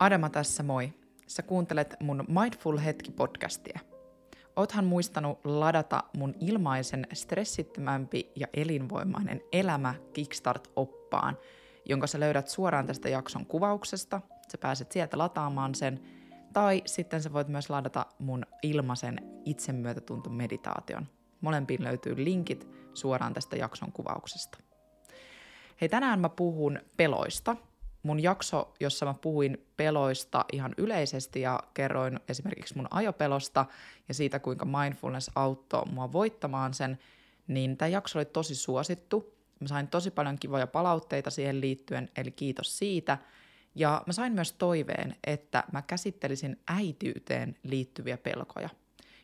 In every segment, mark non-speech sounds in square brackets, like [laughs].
Adama tässä moi. Sä kuuntelet mun Mindful Hetki-podcastia. Oothan muistanut ladata mun ilmaisen stressittömämpi ja elinvoimainen elämä Kickstart-oppaan, jonka sä löydät suoraan tästä jakson kuvauksesta. Sä pääset sieltä lataamaan sen. Tai sitten sä voit myös ladata mun ilmaisen itsemyötätuntomeditaation. Molempiin löytyy linkit suoraan tästä jakson kuvauksesta. Hei, tänään mä puhun peloista – mun jakso, jossa mä puhuin peloista ihan yleisesti ja kerroin esimerkiksi mun ajopelosta ja siitä, kuinka mindfulness auttoi mua voittamaan sen, niin tämä jakso oli tosi suosittu. Mä sain tosi paljon kivoja palautteita siihen liittyen, eli kiitos siitä. Ja mä sain myös toiveen, että mä käsittelisin äitiyteen liittyviä pelkoja.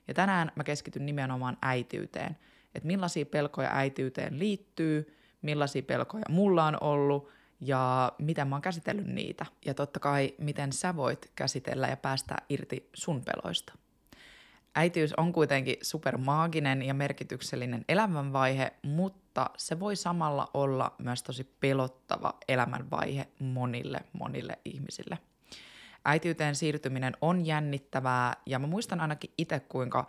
Ja tänään mä keskityn nimenomaan äitiyteen, että millaisia pelkoja äitiyteen liittyy, millaisia pelkoja mulla on ollut – ja miten mä oon käsitellyt niitä. Ja totta kai, miten sä voit käsitellä ja päästä irti sun peloista. Äitiys on kuitenkin supermaaginen ja merkityksellinen elämänvaihe, mutta se voi samalla olla myös tosi pelottava elämänvaihe monille, monille ihmisille. Äitiyteen siirtyminen on jännittävää ja mä muistan ainakin itse, kuinka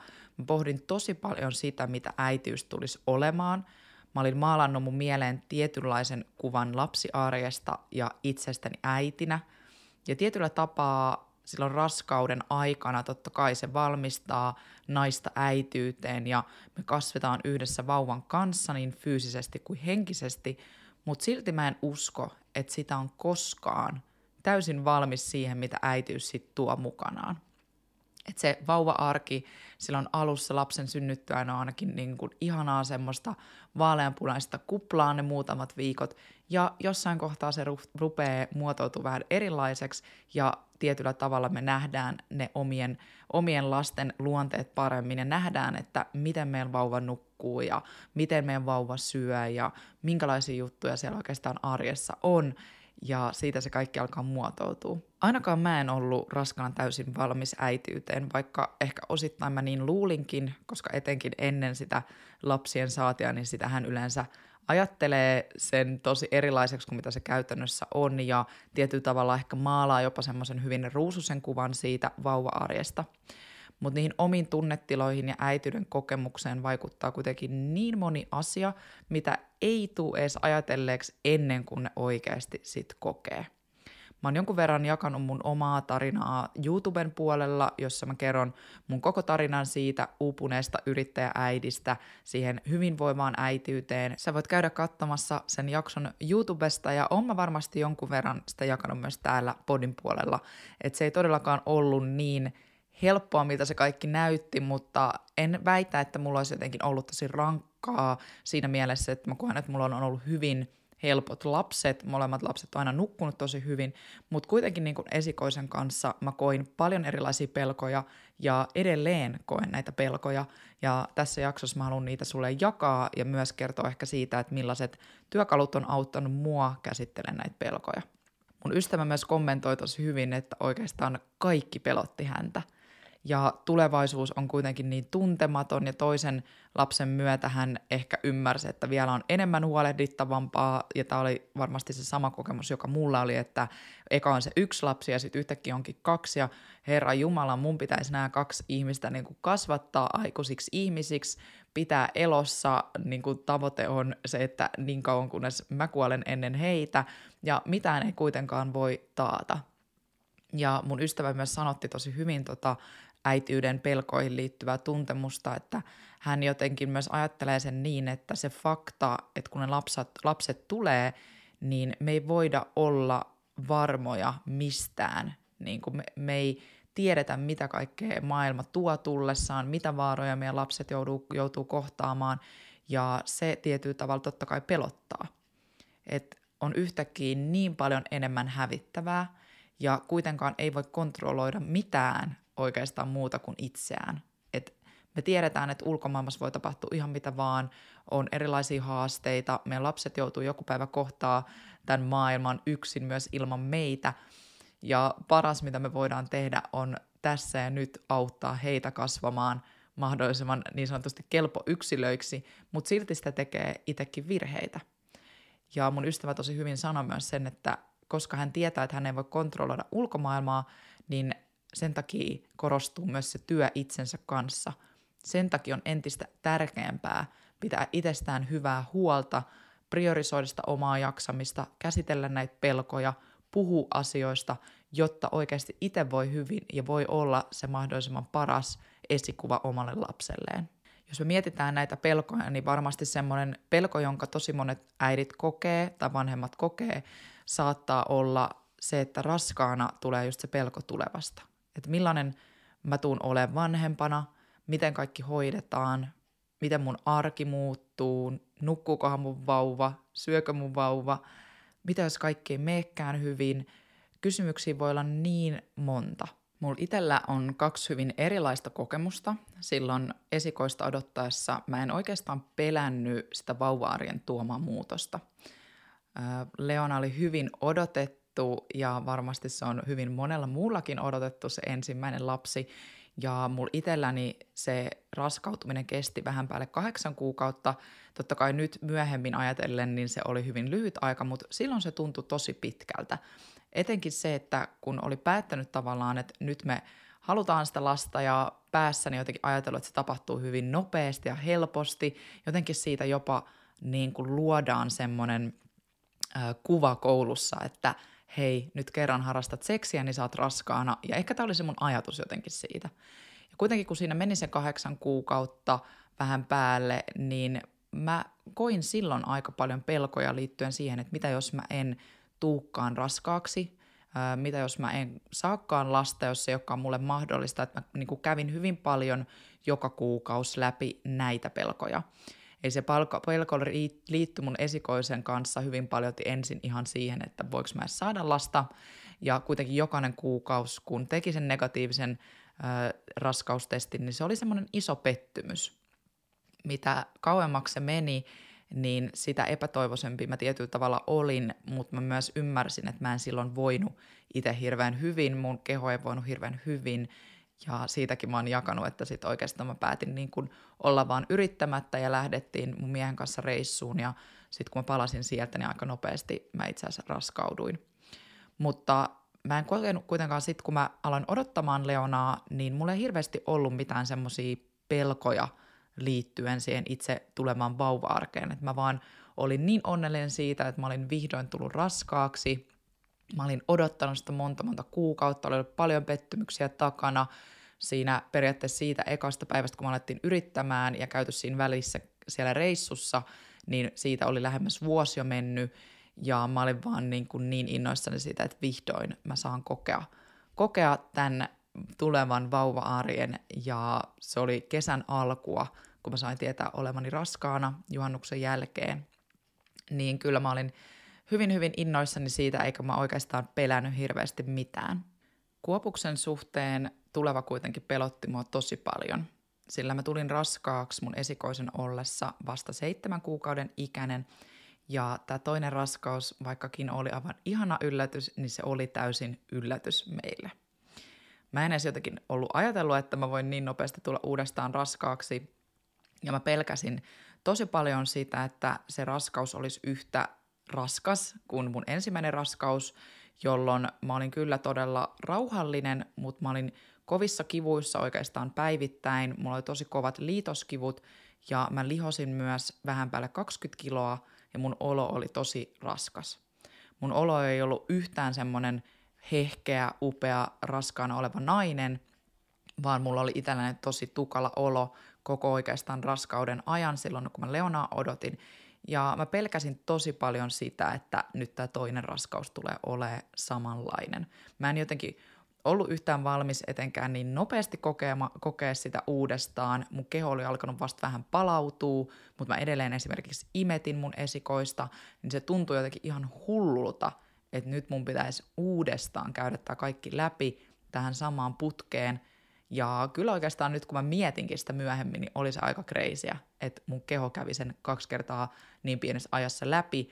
pohdin tosi paljon sitä, mitä äitiys tulisi olemaan – Mä olin maalannut mun mieleen tietynlaisen kuvan lapsiarjesta ja itsestäni äitinä. Ja tietyllä tapaa silloin raskauden aikana totta kai se valmistaa naista äityyteen ja me kasvetaan yhdessä vauvan kanssa niin fyysisesti kuin henkisesti, mutta silti mä en usko, että sitä on koskaan täysin valmis siihen, mitä äitiys sitten tuo mukanaan että se vauva-arki silloin alussa lapsen synnyttyään on ainakin niin kuin ihanaa semmoista vaaleanpunaista kuplaa ne muutamat viikot, ja jossain kohtaa se rupeaa muotoutumaan vähän erilaiseksi, ja tietyllä tavalla me nähdään ne omien, omien lasten luonteet paremmin, ja nähdään, että miten meidän vauva nukkuu, ja miten meidän vauva syö, ja minkälaisia juttuja siellä oikeastaan arjessa on, ja siitä se kaikki alkaa muotoutua. Ainakaan mä en ollut raskana täysin valmis äitiyteen, vaikka ehkä osittain mä niin luulinkin, koska etenkin ennen sitä lapsien saatia, niin sitähän yleensä ajattelee sen tosi erilaiseksi kuin mitä se käytännössä on ja tietyllä tavalla ehkä maalaa jopa semmoisen hyvin ruususen kuvan siitä vauva-arjesta. Mutta niihin omiin tunnetiloihin ja äityyden kokemukseen vaikuttaa kuitenkin niin moni asia, mitä ei tule edes ajatelleeksi ennen kuin ne oikeasti sit kokee. Mä oon jonkun verran jakanut mun omaa tarinaa YouTuben puolella, jossa mä kerron mun koko tarinan siitä uupuneesta yrittäjääidistä siihen hyvinvoimaan äitiyteen. Sä voit käydä katsomassa sen jakson YouTubesta ja oon mä varmasti jonkun verran sitä jakanut myös täällä podin puolella. Että se ei todellakaan ollut niin helppoa, miltä se kaikki näytti, mutta en väitä, että mulla olisi jotenkin ollut tosi rankkaa siinä mielessä, että mä koen, että mulla on ollut hyvin helpot lapset, molemmat lapset on aina nukkunut tosi hyvin, mutta kuitenkin niin kuin esikoisen kanssa mä koin paljon erilaisia pelkoja ja edelleen koen näitä pelkoja. Ja tässä jaksossa mä haluan niitä sulle jakaa ja myös kertoa ehkä siitä, että millaiset työkalut on auttanut mua käsittelemään näitä pelkoja. Mun ystävä myös kommentoi tosi hyvin, että oikeastaan kaikki pelotti häntä – ja tulevaisuus on kuitenkin niin tuntematon ja toisen lapsen myötä hän ehkä ymmärsi, että vielä on enemmän huolehdittavampaa. Ja tämä oli varmasti se sama kokemus, joka mulla oli, että eka on se yksi lapsi ja sitten yhtäkkiä onkin kaksi. Ja Herra Jumala, mun pitäisi nämä kaksi ihmistä niin kuin kasvattaa aikuisiksi ihmisiksi, pitää elossa, niin kuin tavoite on se, että niin kauan kunnes mä kuolen ennen heitä. Ja mitään ei kuitenkaan voi taata. Ja mun ystävä myös sanotti tosi hyvin tota, äitiyden pelkoihin liittyvää tuntemusta, että hän jotenkin myös ajattelee sen niin, että se fakta, että kun ne lapset, lapset tulee, niin me ei voida olla varmoja mistään. Niin kuin me, me ei tiedetä, mitä kaikkea maailma tuo tullessaan, mitä vaaroja meidän lapset joutuu, joutuu kohtaamaan, ja se tietyllä tavalla totta kai pelottaa. Et on yhtäkkiä niin paljon enemmän hävittävää, ja kuitenkaan ei voi kontrolloida mitään oikeastaan muuta kuin itseään. Et me tiedetään, että ulkomaailmassa voi tapahtua ihan mitä vaan, on erilaisia haasteita, meidän lapset joutuu joku päivä kohtaa tämän maailman yksin myös ilman meitä, ja paras, mitä me voidaan tehdä, on tässä ja nyt auttaa heitä kasvamaan mahdollisimman niin sanotusti kelpo yksilöiksi, mutta silti sitä tekee itsekin virheitä. Ja mun ystävä tosi hyvin sanoi myös sen, että koska hän tietää, että hän ei voi kontrolloida ulkomaailmaa, niin sen takia korostuu myös se työ itsensä kanssa. Sen takia on entistä tärkeämpää pitää itsestään hyvää huolta, priorisoida sitä omaa jaksamista, käsitellä näitä pelkoja, puhua asioista, jotta oikeasti itse voi hyvin ja voi olla se mahdollisimman paras esikuva omalle lapselleen. Jos me mietitään näitä pelkoja, niin varmasti semmoinen pelko, jonka tosi monet äidit kokee tai vanhemmat kokee, saattaa olla se, että raskaana tulee just se pelko tulevasta. Että millainen mä tuun olemaan vanhempana, miten kaikki hoidetaan, miten mun arki muuttuu, nukkuukohan mun vauva, syökö mun vauva, mitä jos kaikki ei meekään hyvin. Kysymyksiä voi olla niin monta. Mulla itsellä on kaksi hyvin erilaista kokemusta. Silloin esikoista odottaessa mä en oikeastaan pelännyt sitä vauva-arjen tuomaa muutosta. Leona oli hyvin odotettu ja varmasti se on hyvin monella muullakin odotettu se ensimmäinen lapsi. Ja mulla itselläni se raskautuminen kesti vähän päälle kahdeksan kuukautta. Totta kai nyt myöhemmin ajatellen, niin se oli hyvin lyhyt aika, mutta silloin se tuntui tosi pitkältä. Etenkin se, että kun oli päättänyt tavallaan, että nyt me halutaan sitä lasta ja päässäni jotenkin ajatellut, että se tapahtuu hyvin nopeasti ja helposti. Jotenkin siitä jopa niin kuin luodaan semmoinen kuva koulussa, että hei, nyt kerran harrastat seksiä, niin saat raskaana. Ja ehkä tämä oli se mun ajatus jotenkin siitä. Ja kuitenkin kun siinä meni se kahdeksan kuukautta vähän päälle, niin mä koin silloin aika paljon pelkoja liittyen siihen, että mitä jos mä en tuukkaan raskaaksi, mitä jos mä en saakaan lasta, jos se ei olekaan mulle mahdollista, että mä niin kävin hyvin paljon joka kuukausi läpi näitä pelkoja. Eli se palko, pelko liittyi mun esikoisen kanssa hyvin paljon ensin ihan siihen, että voiko mä edes saada lasta. Ja kuitenkin jokainen kuukausi, kun teki sen negatiivisen äh, raskaustestin, niin se oli semmoinen iso pettymys. Mitä kauemmaksi se meni, niin sitä epätoivoisempi mä tietyllä tavalla olin, mutta mä myös ymmärsin, että mä en silloin voinut itse hirveän hyvin, mun keho ei voinut hirveän hyvin, ja siitäkin mä oon jakanut, että sitten oikeastaan mä päätin niin kun olla vaan yrittämättä ja lähdettiin mun miehen kanssa reissuun ja sitten kun mä palasin sieltä, niin aika nopeasti mä itse asiassa raskauduin. Mutta mä en kokenut kuitenkaan sitten, kun mä aloin odottamaan Leonaa, niin mulla ei hirveästi ollut mitään semmoisia pelkoja liittyen siihen itse tulemaan vauva-arkeen. Et mä vaan olin niin onnellinen siitä, että mä olin vihdoin tullut raskaaksi – Mä olin odottanut sitä monta monta kuukautta, oli ollut paljon pettymyksiä takana siinä periaatteessa siitä ekasta päivästä, kun mä alettiin yrittämään ja käyty siinä välissä siellä reissussa, niin siitä oli lähemmäs vuosi jo mennyt. Ja mä olin vaan niin, kuin niin innoissani siitä, että vihdoin mä saan kokea, kokea tämän tulevan vauva-arjen. Ja se oli kesän alkua, kun mä sain tietää olevani raskaana juhannuksen jälkeen, niin kyllä mä olin hyvin hyvin innoissani siitä, eikä mä oikeastaan pelännyt hirveästi mitään. Kuopuksen suhteen tuleva kuitenkin pelotti mua tosi paljon, sillä mä tulin raskaaksi mun esikoisen ollessa vasta seitsemän kuukauden ikäinen, ja tämä toinen raskaus, vaikkakin oli aivan ihana yllätys, niin se oli täysin yllätys meille. Mä en edes jotenkin ollut ajatellut, että mä voin niin nopeasti tulla uudestaan raskaaksi, ja mä pelkäsin tosi paljon sitä, että se raskaus olisi yhtä raskas kuin mun ensimmäinen raskaus, jolloin mä olin kyllä todella rauhallinen, mutta mä olin kovissa kivuissa oikeastaan päivittäin. Mulla oli tosi kovat liitoskivut ja mä lihosin myös vähän päälle 20 kiloa ja mun olo oli tosi raskas. Mun olo ei ollut yhtään semmoinen hehkeä, upea, raskaana oleva nainen, vaan mulla oli itselläni tosi tukala olo koko oikeastaan raskauden ajan silloin, kun mä Leonaa odotin. Ja mä pelkäsin tosi paljon sitä, että nyt tämä toinen raskaus tulee olemaan samanlainen. Mä en jotenkin ollut yhtään valmis etenkään niin nopeasti kokea, kokea sitä uudestaan. Mun keho oli alkanut vasta vähän palautua, mutta mä edelleen esimerkiksi imetin mun esikoista, niin se tuntui jotenkin ihan hullulta, että nyt mun pitäisi uudestaan käydä tämä kaikki läpi tähän samaan putkeen – ja kyllä oikeastaan nyt kun mä mietinkin sitä myöhemmin, niin oli se aika kreisiä, että mun keho kävi sen kaksi kertaa niin pienessä ajassa läpi.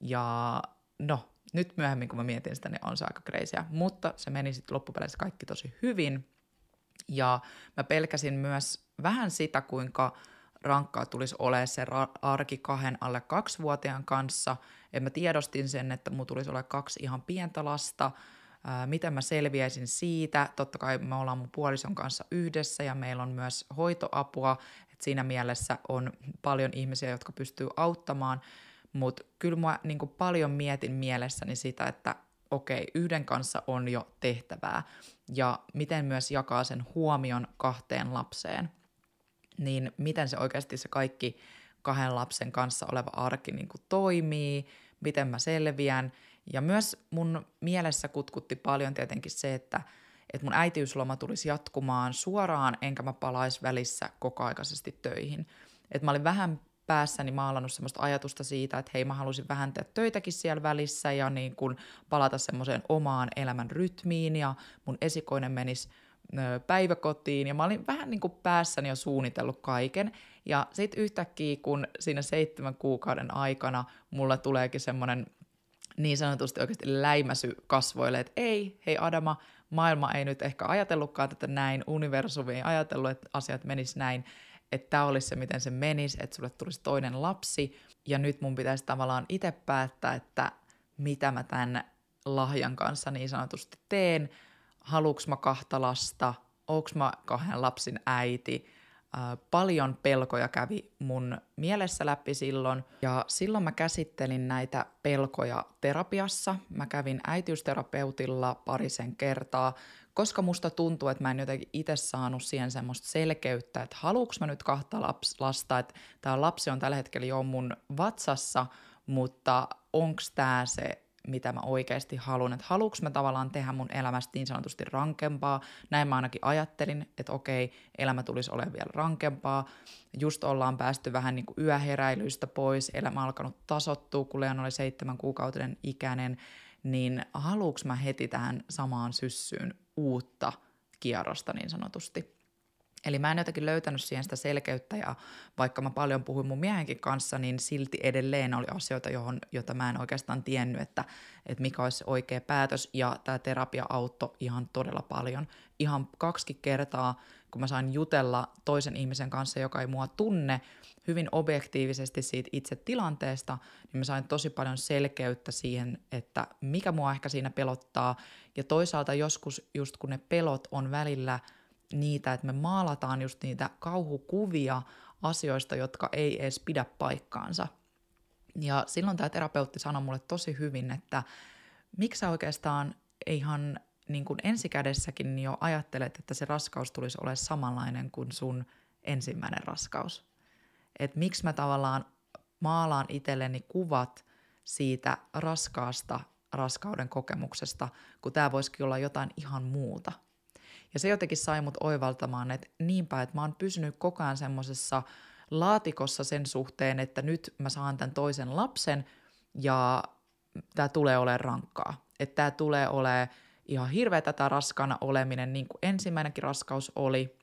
Ja no, nyt myöhemmin kun mä mietin sitä, niin on se aika kreisiä. Mutta se meni sitten loppupeleissä kaikki tosi hyvin. Ja mä pelkäsin myös vähän sitä, kuinka rankkaa tulisi olemaan se arki kahden alle kaksivuotiaan kanssa. Et mä tiedostin sen, että mulla tulisi olla kaksi ihan pientä lasta. Ää, miten mä selviäisin siitä? Totta kai me ollaan mun puolison kanssa yhdessä ja meillä on myös hoitoapua. Et siinä mielessä on paljon ihmisiä, jotka pystyy auttamaan. Mutta kyllä mä niin paljon mietin mielessäni sitä, että okei, yhden kanssa on jo tehtävää. Ja miten myös jakaa sen huomion kahteen lapseen. Niin miten se oikeasti se kaikki kahden lapsen kanssa oleva arki niin toimii, miten mä selviän. Ja myös mun mielessä kutkutti paljon tietenkin se, että, että mun äitiysloma tulisi jatkumaan suoraan, enkä mä palaisi välissä kokoaikaisesti töihin. Et mä olin vähän päässäni maalannut semmoista ajatusta siitä, että hei mä halusin vähän tehdä töitäkin siellä välissä ja niin kun palata semmoiseen omaan elämän rytmiin ja mun esikoinen menisi päiväkotiin ja mä olin vähän niin kuin päässäni jo suunnitellut kaiken. Ja sitten yhtäkkiä, kun siinä seitsemän kuukauden aikana mulla tuleekin semmoinen niin sanotusti oikeasti läimäsy kasvoille, että ei, hei Adama, maailma ei nyt ehkä ajatellutkaan tätä näin, universumi ei ajatellut, että asiat menis näin, että tämä olisi se, miten se menisi, että sulle tulisi toinen lapsi, ja nyt mun pitäisi tavallaan itse päättää, että mitä mä tämän lahjan kanssa niin sanotusti teen, haluuks mä kahta lasta, onks mä kahden lapsin äiti, paljon pelkoja kävi mun mielessä läpi silloin. Ja silloin mä käsittelin näitä pelkoja terapiassa. Mä kävin äitiysterapeutilla parisen kertaa, koska musta tuntuu, että mä en jotenkin itse saanut siihen semmoista selkeyttä, että haluuks mä nyt kahta laps, lasta, että tämä lapsi on tällä hetkellä jo mun vatsassa, mutta onks tämä se mitä mä oikeasti haluan, että haluanko mä tavallaan tehdä mun elämästä niin sanotusti rankempaa. Näin mä ainakin ajattelin, että okei, elämä tulisi olemaan vielä rankempaa. Just ollaan päästy vähän niin kuin yöheräilyistä pois, elämä alkanut tasottua, kun Leon oli seitsemän kuukautinen ikäinen, niin haluuks mä heti tähän samaan syssyyn uutta kierrosta niin sanotusti. Eli mä en jotenkin löytänyt siihen sitä selkeyttä ja vaikka mä paljon puhuin mun miehenkin kanssa, niin silti edelleen oli asioita, johon, jota mä en oikeastaan tiennyt, että, että mikä olisi oikea päätös. Ja tämä terapia auttoi ihan todella paljon. Ihan kaksi kertaa, kun mä sain jutella toisen ihmisen kanssa, joka ei mua tunne, hyvin objektiivisesti siitä itse tilanteesta, niin mä sain tosi paljon selkeyttä siihen, että mikä mua ehkä siinä pelottaa. Ja toisaalta joskus just kun ne pelot on välillä – niitä, että me maalataan just niitä kauhukuvia asioista, jotka ei edes pidä paikkaansa. Ja silloin tämä terapeutti sanoi mulle tosi hyvin, että miksi sä oikeastaan ihan niin kuin ensikädessäkin jo ajattelet, että se raskaus tulisi olemaan samanlainen kuin sun ensimmäinen raskaus. Että miksi mä tavallaan maalaan itselleni kuvat siitä raskaasta raskauden kokemuksesta, kun tämä voisikin olla jotain ihan muuta – ja se jotenkin sai mut oivaltamaan, että niinpä, että mä oon pysynyt koko ajan semmoisessa laatikossa sen suhteen, että nyt mä saan tämän toisen lapsen ja tämä tulee olemaan rankkaa. Että tämä tulee olemaan ihan hirveä tätä raskaana oleminen, niin kuin ensimmäinenkin raskaus oli.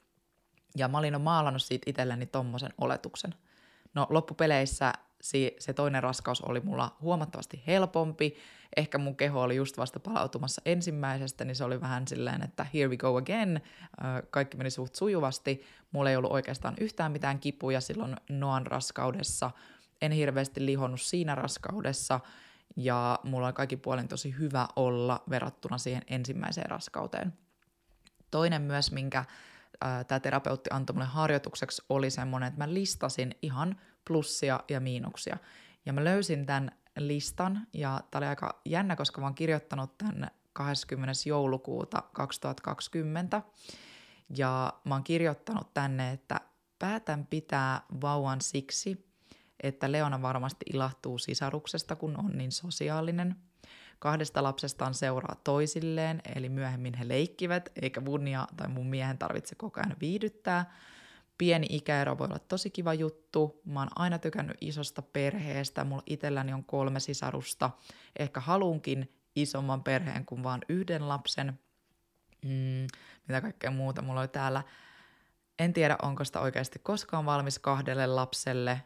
Ja mä olin maalannut siitä itselleni tommosen oletuksen. No loppupeleissä se toinen raskaus oli mulla huomattavasti helpompi. Ehkä mun keho oli just vasta palautumassa ensimmäisestä, niin se oli vähän silleen, että here we go again. Kaikki meni suht sujuvasti. Mulla ei ollut oikeastaan yhtään mitään kipuja silloin Noan raskaudessa. En hirveästi lihonnut siinä raskaudessa ja mulla oli kaikki puolin tosi hyvä olla verrattuna siihen ensimmäiseen raskauteen. Toinen myös, minkä tämä terapeutti antoi mulle harjoitukseksi, oli semmoinen, että mä listasin ihan plussia ja miinuksia. Ja mä löysin tämän listan, ja tämä oli aika jännä, koska mä oon kirjoittanut tämän 20. joulukuuta 2020, ja mä oon kirjoittanut tänne, että päätän pitää vauvan siksi, että Leona varmasti ilahtuu sisaruksesta, kun on niin sosiaalinen. Kahdesta lapsestaan seuraa toisilleen, eli myöhemmin he leikkivät, eikä mun ja tai mun miehen tarvitse koko ajan viihdyttää – pieni ikäero voi olla tosi kiva juttu. Mä oon aina tykännyt isosta perheestä. Mulla itselläni on kolme sisarusta. Ehkä halunkin isomman perheen kuin vaan yhden lapsen. Mm, mitä kaikkea muuta mulla oli täällä. En tiedä, onko sitä oikeasti koskaan valmis kahdelle lapselle.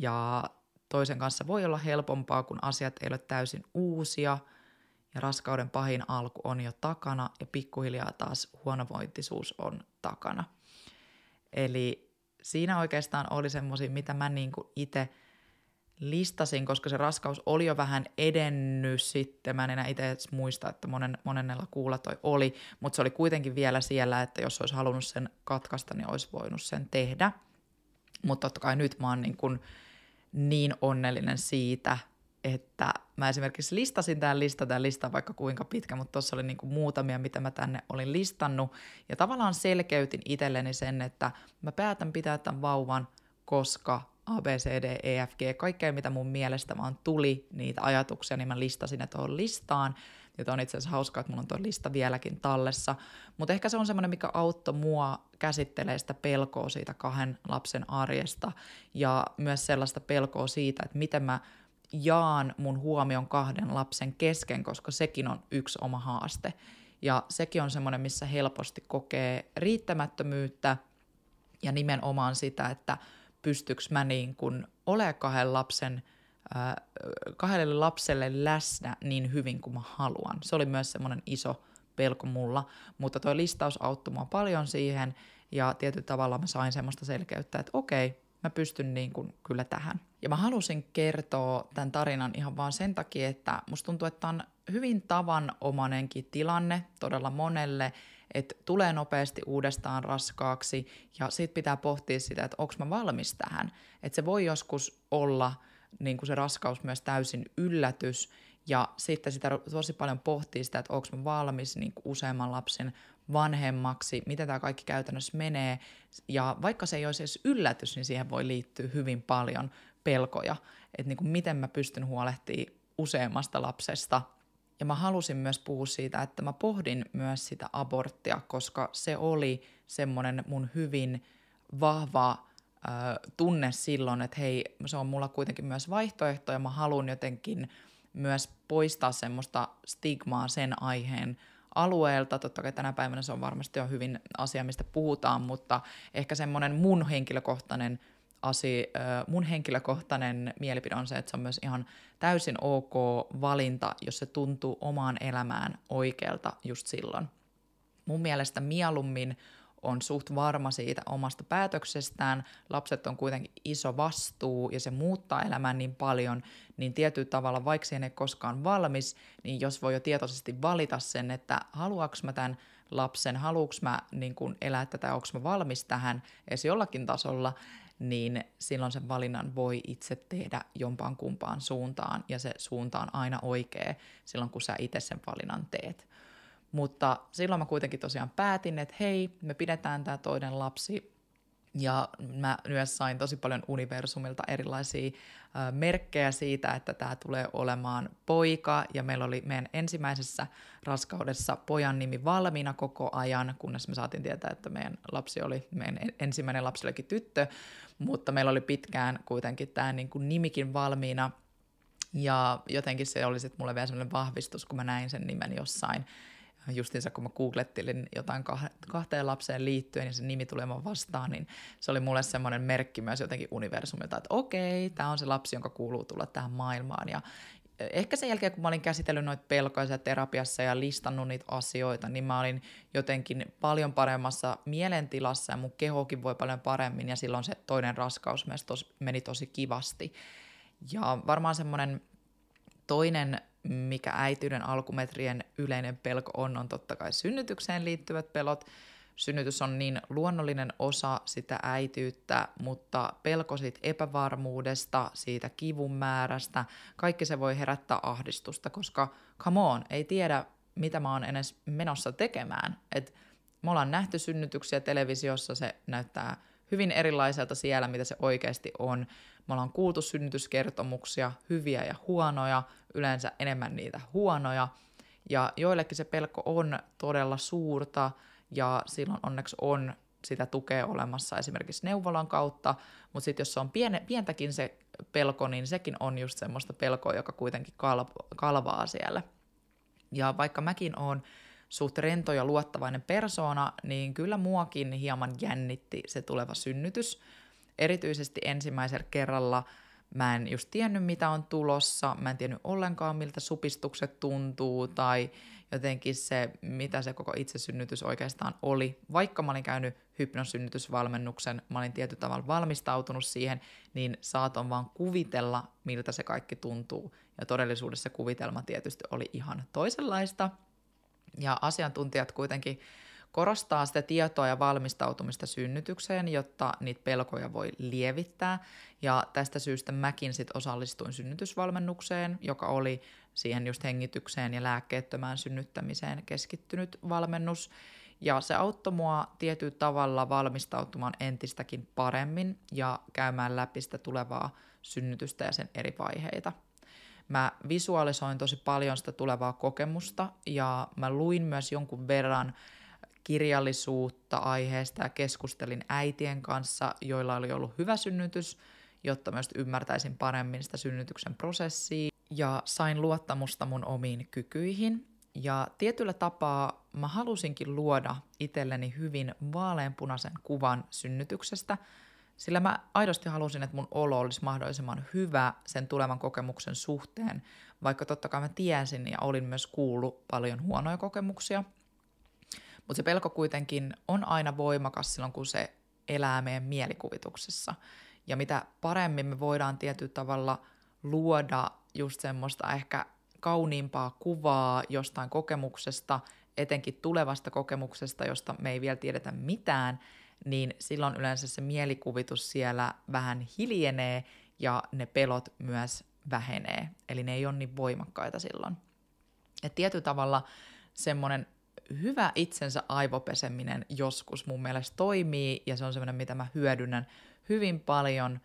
Ja toisen kanssa voi olla helpompaa, kun asiat ei ole täysin uusia. Ja raskauden pahin alku on jo takana ja pikkuhiljaa taas huonovointisuus on takana – Eli siinä oikeastaan oli semmoisia, mitä mä niin itse listasin, koska se raskaus oli jo vähän edennyt sitten. Mä en enää itse edes muista, että monen, monennella kuulla toi oli, mutta se oli kuitenkin vielä siellä, että jos olisi halunnut sen katkaista, niin olisi voinut sen tehdä. Mutta totta kai nyt mä oon niin, kuin niin onnellinen siitä, että mä esimerkiksi listasin tämän lista, tämä lista vaikka kuinka pitkä, mutta tuossa oli niin muutamia, mitä mä tänne olin listannut. Ja tavallaan selkeytin itselleni sen, että mä päätän pitää tämän vauvan, koska A, B, C, D, E, F, G, kaikkea mitä mun mielestä vaan tuli, niitä ajatuksia, niin mä listasin ne tuohon listaan. Ja on itse asiassa hauskaa, että mulla on tuo lista vieläkin tallessa. Mutta ehkä se on semmoinen, mikä auttoi mua käsittelee sitä pelkoa siitä kahden lapsen arjesta ja myös sellaista pelkoa siitä, että miten mä jaan mun huomion kahden lapsen kesken, koska sekin on yksi oma haaste. Ja sekin on semmoinen, missä helposti kokee riittämättömyyttä ja nimenomaan sitä, että pystyykö mä niin kun ole kahden lapsen, kahdelle lapselle läsnä niin hyvin kuin mä haluan. Se oli myös semmoinen iso pelko mulla, mutta tuo listaus auttoi mua paljon siihen ja tietyllä tavalla mä sain semmoista selkeyttä, että okei, mä pystyn niin kuin kyllä tähän. Ja mä halusin kertoa tämän tarinan ihan vaan sen takia, että musta tuntuu, että on hyvin tavanomainenkin tilanne todella monelle, että tulee nopeasti uudestaan raskaaksi ja sitten pitää pohtia sitä, että onko mä valmis tähän. Että se voi joskus olla niin kuin se raskaus myös täysin yllätys ja sitten sitä tosi paljon pohtii sitä, että onko mä valmis niin kuin useamman lapsen vanhemmaksi, miten tämä kaikki käytännössä menee. Ja vaikka se ei olisi edes yllätys, niin siihen voi liittyä hyvin paljon pelkoja, että niin kuin miten mä pystyn huolehtimaan useammasta lapsesta. Ja mä halusin myös puhua siitä, että mä pohdin myös sitä aborttia, koska se oli semmoinen mun hyvin vahva äh, tunne silloin, että hei, se on mulla kuitenkin myös vaihtoehto ja mä haluan jotenkin myös poistaa semmoista stigmaa sen aiheen alueelta. Totta kai tänä päivänä se on varmasti jo hyvin asia, mistä puhutaan, mutta ehkä semmoinen mun henkilökohtainen asia, mun henkilökohtainen mielipide on se, että se on myös ihan täysin ok valinta, jos se tuntuu omaan elämään oikealta just silloin. Mun mielestä mieluummin on suht varma siitä omasta päätöksestään, lapset on kuitenkin iso vastuu ja se muuttaa elämän niin paljon, niin tietyllä tavalla, vaikka ei koskaan valmis, niin jos voi jo tietoisesti valita sen, että haluanko mä tämän lapsen, haluanko mä niin kun elää tätä, onko mä valmis tähän edes jollakin tasolla, niin silloin sen valinnan voi itse tehdä jompaan kumpaan suuntaan, ja se suunta on aina oikea silloin, kun sä itse sen valinnan teet. Mutta silloin mä kuitenkin tosiaan päätin, että hei, me pidetään tämä toinen lapsi. Ja mä myös sain tosi paljon universumilta erilaisia merkkejä siitä, että tämä tulee olemaan poika. Ja meillä oli meidän ensimmäisessä raskaudessa pojan nimi valmiina koko ajan, kunnes me saatiin tietää, että meidän lapsi oli, meidän ensimmäinen lapsi olikin tyttö. Mutta meillä oli pitkään kuitenkin tämä niin kuin nimikin valmiina. Ja jotenkin se oli sitten mulle vielä sellainen vahvistus, kun mä näin sen nimen jossain justiinsa kun mä googlettelin jotain kahteen lapseen liittyen ja se nimi tulee vastaan, niin se oli mulle semmoinen merkki myös jotenkin universumilta, että okei, tämä on se lapsi, jonka kuuluu tulla tähän maailmaan. Ja ehkä sen jälkeen, kun mä olin käsitellyt noita pelkoja terapiassa ja listannut niitä asioita, niin mä olin jotenkin paljon paremmassa mielentilassa ja mun kehokin voi paljon paremmin ja silloin se toinen raskaus myös tos, meni tosi kivasti. Ja varmaan semmoinen toinen mikä äityyden alkumetrien yleinen pelko on, on totta kai synnytykseen liittyvät pelot. Synnytys on niin luonnollinen osa sitä äityyttä, mutta pelko siitä epävarmuudesta, siitä kivun määrästä, kaikki se voi herättää ahdistusta, koska come on, ei tiedä mitä mä oon edes menossa tekemään. Et me ollaan nähty synnytyksiä televisiossa, se näyttää hyvin erilaiselta siellä, mitä se oikeasti on. Me ollaan kuultu synnytyskertomuksia, hyviä ja huonoja, yleensä enemmän niitä huonoja. Ja joillekin se pelko on todella suurta ja silloin onneksi on sitä tukea olemassa esimerkiksi neuvolan kautta, mutta sitten jos se on piene, pientäkin se pelko, niin sekin on just semmoista pelkoa, joka kuitenkin kalv- kalvaa siellä. Ja vaikka mäkin oon suht rento ja luottavainen persona, niin kyllä muakin hieman jännitti se tuleva synnytys. Erityisesti ensimmäisellä kerralla Mä en just tiennyt, mitä on tulossa, mä en tiennyt ollenkaan, miltä supistukset tuntuu tai jotenkin se, mitä se koko itsesynnytys oikeastaan oli. Vaikka mä olin käynyt hypnosynnytysvalmennuksen, mä olin tietyllä tavalla valmistautunut siihen, niin saaton vaan kuvitella, miltä se kaikki tuntuu. Ja todellisuudessa kuvitelma tietysti oli ihan toisenlaista. Ja asiantuntijat kuitenkin korostaa sitä tietoa ja valmistautumista synnytykseen, jotta niitä pelkoja voi lievittää. Ja tästä syystä mäkin sit osallistuin synnytysvalmennukseen, joka oli siihen just hengitykseen ja lääkkeettömään synnyttämiseen keskittynyt valmennus. Ja se auttoi mua tietyllä tavalla valmistautumaan entistäkin paremmin ja käymään läpi sitä tulevaa synnytystä ja sen eri vaiheita. Mä visualisoin tosi paljon sitä tulevaa kokemusta ja mä luin myös jonkun verran kirjallisuutta aiheesta ja keskustelin äitien kanssa, joilla oli ollut hyvä synnytys, jotta myös ymmärtäisin paremmin sitä synnytyksen prosessia ja sain luottamusta mun omiin kykyihin. Ja tietyllä tapaa mä halusinkin luoda itselleni hyvin vaaleanpunaisen kuvan synnytyksestä, sillä mä aidosti halusin, että mun olo olisi mahdollisimman hyvä sen tulevan kokemuksen suhteen, vaikka totta kai mä tiesin ja olin myös kuullut paljon huonoja kokemuksia – mutta se pelko kuitenkin on aina voimakas silloin, kun se elää meidän mielikuvituksessa. Ja mitä paremmin me voidaan tietyllä tavalla luoda just semmoista ehkä kauniimpaa kuvaa jostain kokemuksesta, etenkin tulevasta kokemuksesta, josta me ei vielä tiedetä mitään, niin silloin yleensä se mielikuvitus siellä vähän hiljenee ja ne pelot myös vähenee. Eli ne ei ole niin voimakkaita silloin. Et tietyllä tavalla semmoinen hyvä itsensä aivopeseminen joskus mun mielestä toimii ja se on semmoinen, mitä mä hyödynnän hyvin paljon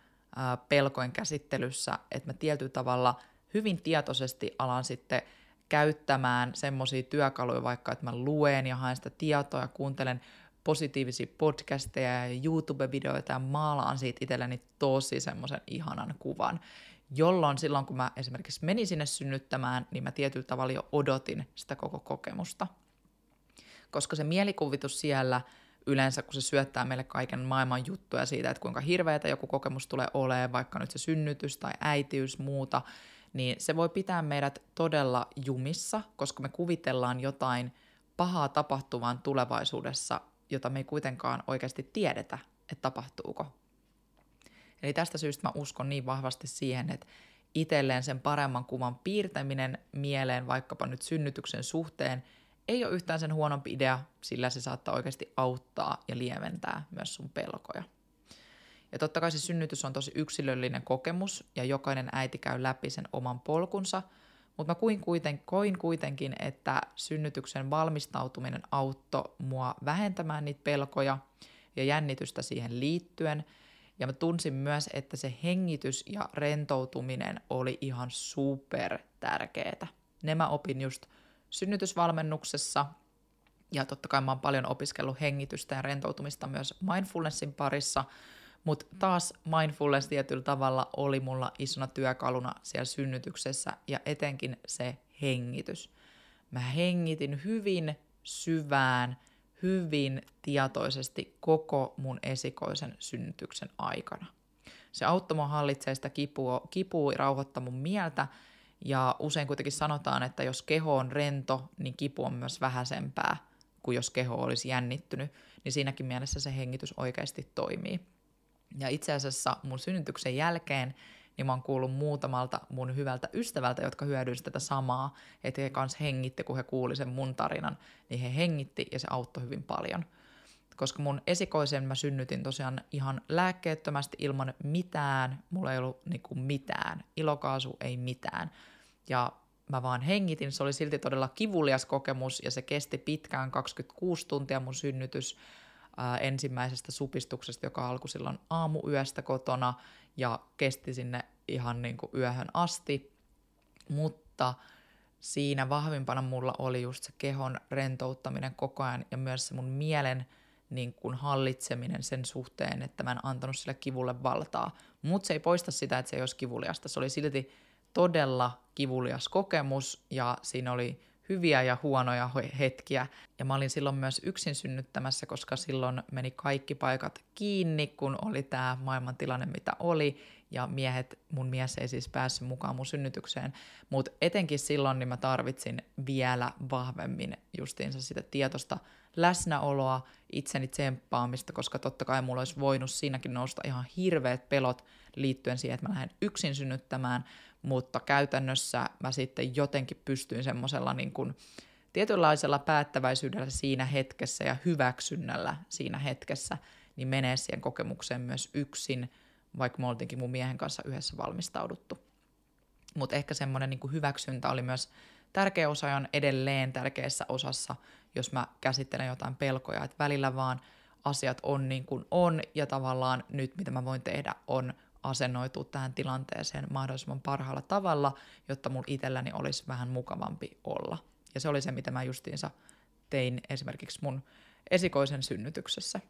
pelkojen käsittelyssä, että mä tietyllä tavalla hyvin tietoisesti alan sitten käyttämään semmoisia työkaluja, vaikka että mä luen ja haen sitä tietoa ja kuuntelen positiivisia podcasteja ja YouTube-videoita ja maalaan siitä itselleni tosi semmoisen ihanan kuvan, jolloin silloin kun mä esimerkiksi menin sinne synnyttämään, niin mä tietyllä tavalla jo odotin sitä koko kokemusta – koska se mielikuvitus siellä yleensä, kun se syöttää meille kaiken maailman juttuja siitä, että kuinka hirveätä joku kokemus tulee olemaan, vaikka nyt se synnytys tai äitiys, muuta, niin se voi pitää meidät todella jumissa, koska me kuvitellaan jotain pahaa tapahtuvan tulevaisuudessa, jota me ei kuitenkaan oikeasti tiedetä, että tapahtuuko. Eli tästä syystä mä uskon niin vahvasti siihen, että itselleen sen paremman kuvan piirtäminen mieleen vaikkapa nyt synnytyksen suhteen – ei ole yhtään sen huonompi idea, sillä se saattaa oikeasti auttaa ja lieventää myös sun pelkoja. Ja totta kai se synnytys on tosi yksilöllinen kokemus ja jokainen äiti käy läpi sen oman polkunsa, mutta mä kuin kuiten, koin kuitenkin, että synnytyksen valmistautuminen auttoi mua vähentämään niitä pelkoja ja jännitystä siihen liittyen. Ja mä tunsin myös, että se hengitys ja rentoutuminen oli ihan super tärkeetä. Ne mä opin just synnytysvalmennuksessa ja totta kai mä oon paljon opiskellut hengitystä ja rentoutumista myös mindfulnessin parissa, mutta taas mindfulness tietyllä tavalla oli mulla isona työkaluna siellä synnytyksessä ja etenkin se hengitys. Mä hengitin hyvin syvään, hyvin tietoisesti koko mun esikoisen synnytyksen aikana. Se auttoi mua hallitsee sitä kipua, kipua rauhoittaa mun mieltä ja usein kuitenkin sanotaan, että jos keho on rento, niin kipu on myös vähäisempää kuin jos keho olisi jännittynyt, niin siinäkin mielessä se hengitys oikeasti toimii. Ja itse asiassa mun synnytyksen jälkeen niin mä oon kuullut muutamalta mun hyvältä ystävältä, jotka hyödynsivät tätä samaa, että he kanssa hengitti, kun he kuuli sen mun tarinan, niin he hengitti ja se auttoi hyvin paljon. Koska mun esikoisen mä synnytin tosiaan ihan lääkkeettömästi ilman mitään, mulla ei ollut niinku mitään, ilokaasu ei mitään ja mä vaan hengitin. Se oli silti todella kivulias kokemus ja se kesti pitkään 26 tuntia mun synnytys ää, ensimmäisestä supistuksesta, joka alkoi silloin aamuyöstä kotona ja kesti sinne ihan niin kuin yöhön asti. Mutta siinä vahvimpana mulla oli just se kehon rentouttaminen koko ajan ja myös se mun mielen niin kuin hallitseminen sen suhteen, että mä en antanut sille kivulle valtaa. Mutta se ei poista sitä, että se ei olisi kivuliasta. Se oli silti todella kivulias kokemus ja siinä oli hyviä ja huonoja hetkiä. Ja mä olin silloin myös yksin synnyttämässä, koska silloin meni kaikki paikat kiinni, kun oli tämä maailmantilanne, mitä oli. Ja miehet, mun mies ei siis päässyt mukaan mun synnytykseen. Mutta etenkin silloin niin mä tarvitsin vielä vahvemmin justiinsa sitä tietosta läsnäoloa, itseni tsemppaamista, koska totta kai mulla olisi voinut siinäkin nousta ihan hirveät pelot liittyen siihen, että mä lähden yksin synnyttämään, mutta käytännössä mä sitten jotenkin pystyin semmoisella niin kuin tietynlaisella päättäväisyydellä siinä hetkessä ja hyväksynnällä siinä hetkessä, niin menee siihen kokemukseen myös yksin, vaikka me oltiinkin mun miehen kanssa yhdessä valmistauduttu. Mutta ehkä semmoinen niin hyväksyntä oli myös tärkeä osa ja on edelleen tärkeässä osassa, jos mä käsittelen jotain pelkoja, että välillä vaan asiat on niin kuin on ja tavallaan nyt mitä mä voin tehdä on asennoitua tähän tilanteeseen mahdollisimman parhaalla tavalla, jotta mun itselläni olisi vähän mukavampi olla. Ja se oli se, mitä mä justiinsa tein esimerkiksi mun esikoisen synnytyksessä.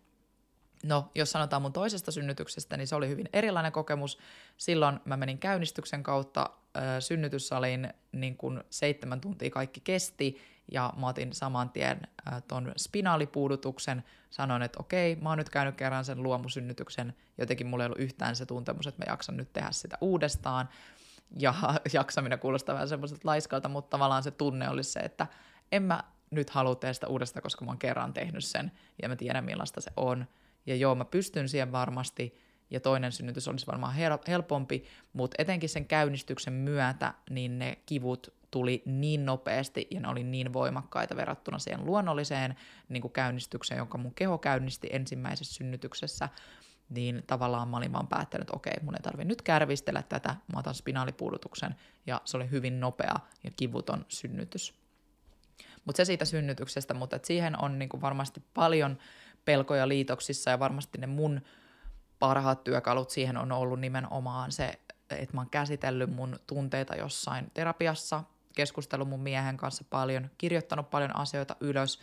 No, jos sanotaan mun toisesta synnytyksestä, niin se oli hyvin erilainen kokemus. Silloin mä menin käynnistyksen kautta äh, synnytyssaliin, niin kun seitsemän tuntia kaikki kesti, ja mä otin saman tien äh, ton spinaalipuudutuksen, sanoin, että okei, mä oon nyt käynyt kerran sen luomusynnytyksen, jotenkin mulla ei ollut yhtään se tuntemus, että mä jaksan nyt tehdä sitä uudestaan, ja [laughs] jaksaminen kuulostaa vähän semmoiselta laiskalta, mutta tavallaan se tunne oli se, että en mä nyt halua tehdä sitä uudestaan, koska mä oon kerran tehnyt sen, ja mä tiedän millaista se on, ja joo, mä pystyn siihen varmasti, ja toinen synnytys olisi varmaan helpompi, mutta etenkin sen käynnistyksen myötä, niin ne kivut tuli niin nopeasti ja ne oli niin voimakkaita verrattuna siihen luonnolliseen niin kuin käynnistykseen, jonka mun keho käynnisti ensimmäisessä synnytyksessä, niin tavallaan mä olin vaan päättänyt, että okei, mun ei tarvi nyt kärvistellä tätä, mä otan spinaalipuudutuksen, ja se oli hyvin nopea ja kivuton synnytys. Mutta se siitä synnytyksestä, mutta siihen on niinku varmasti paljon pelkoja liitoksissa, ja varmasti ne mun parhaat työkalut siihen on ollut nimenomaan se, että mä oon käsitellyt mun tunteita jossain terapiassa, keskustellut mun miehen kanssa paljon, kirjoittanut paljon asioita ylös,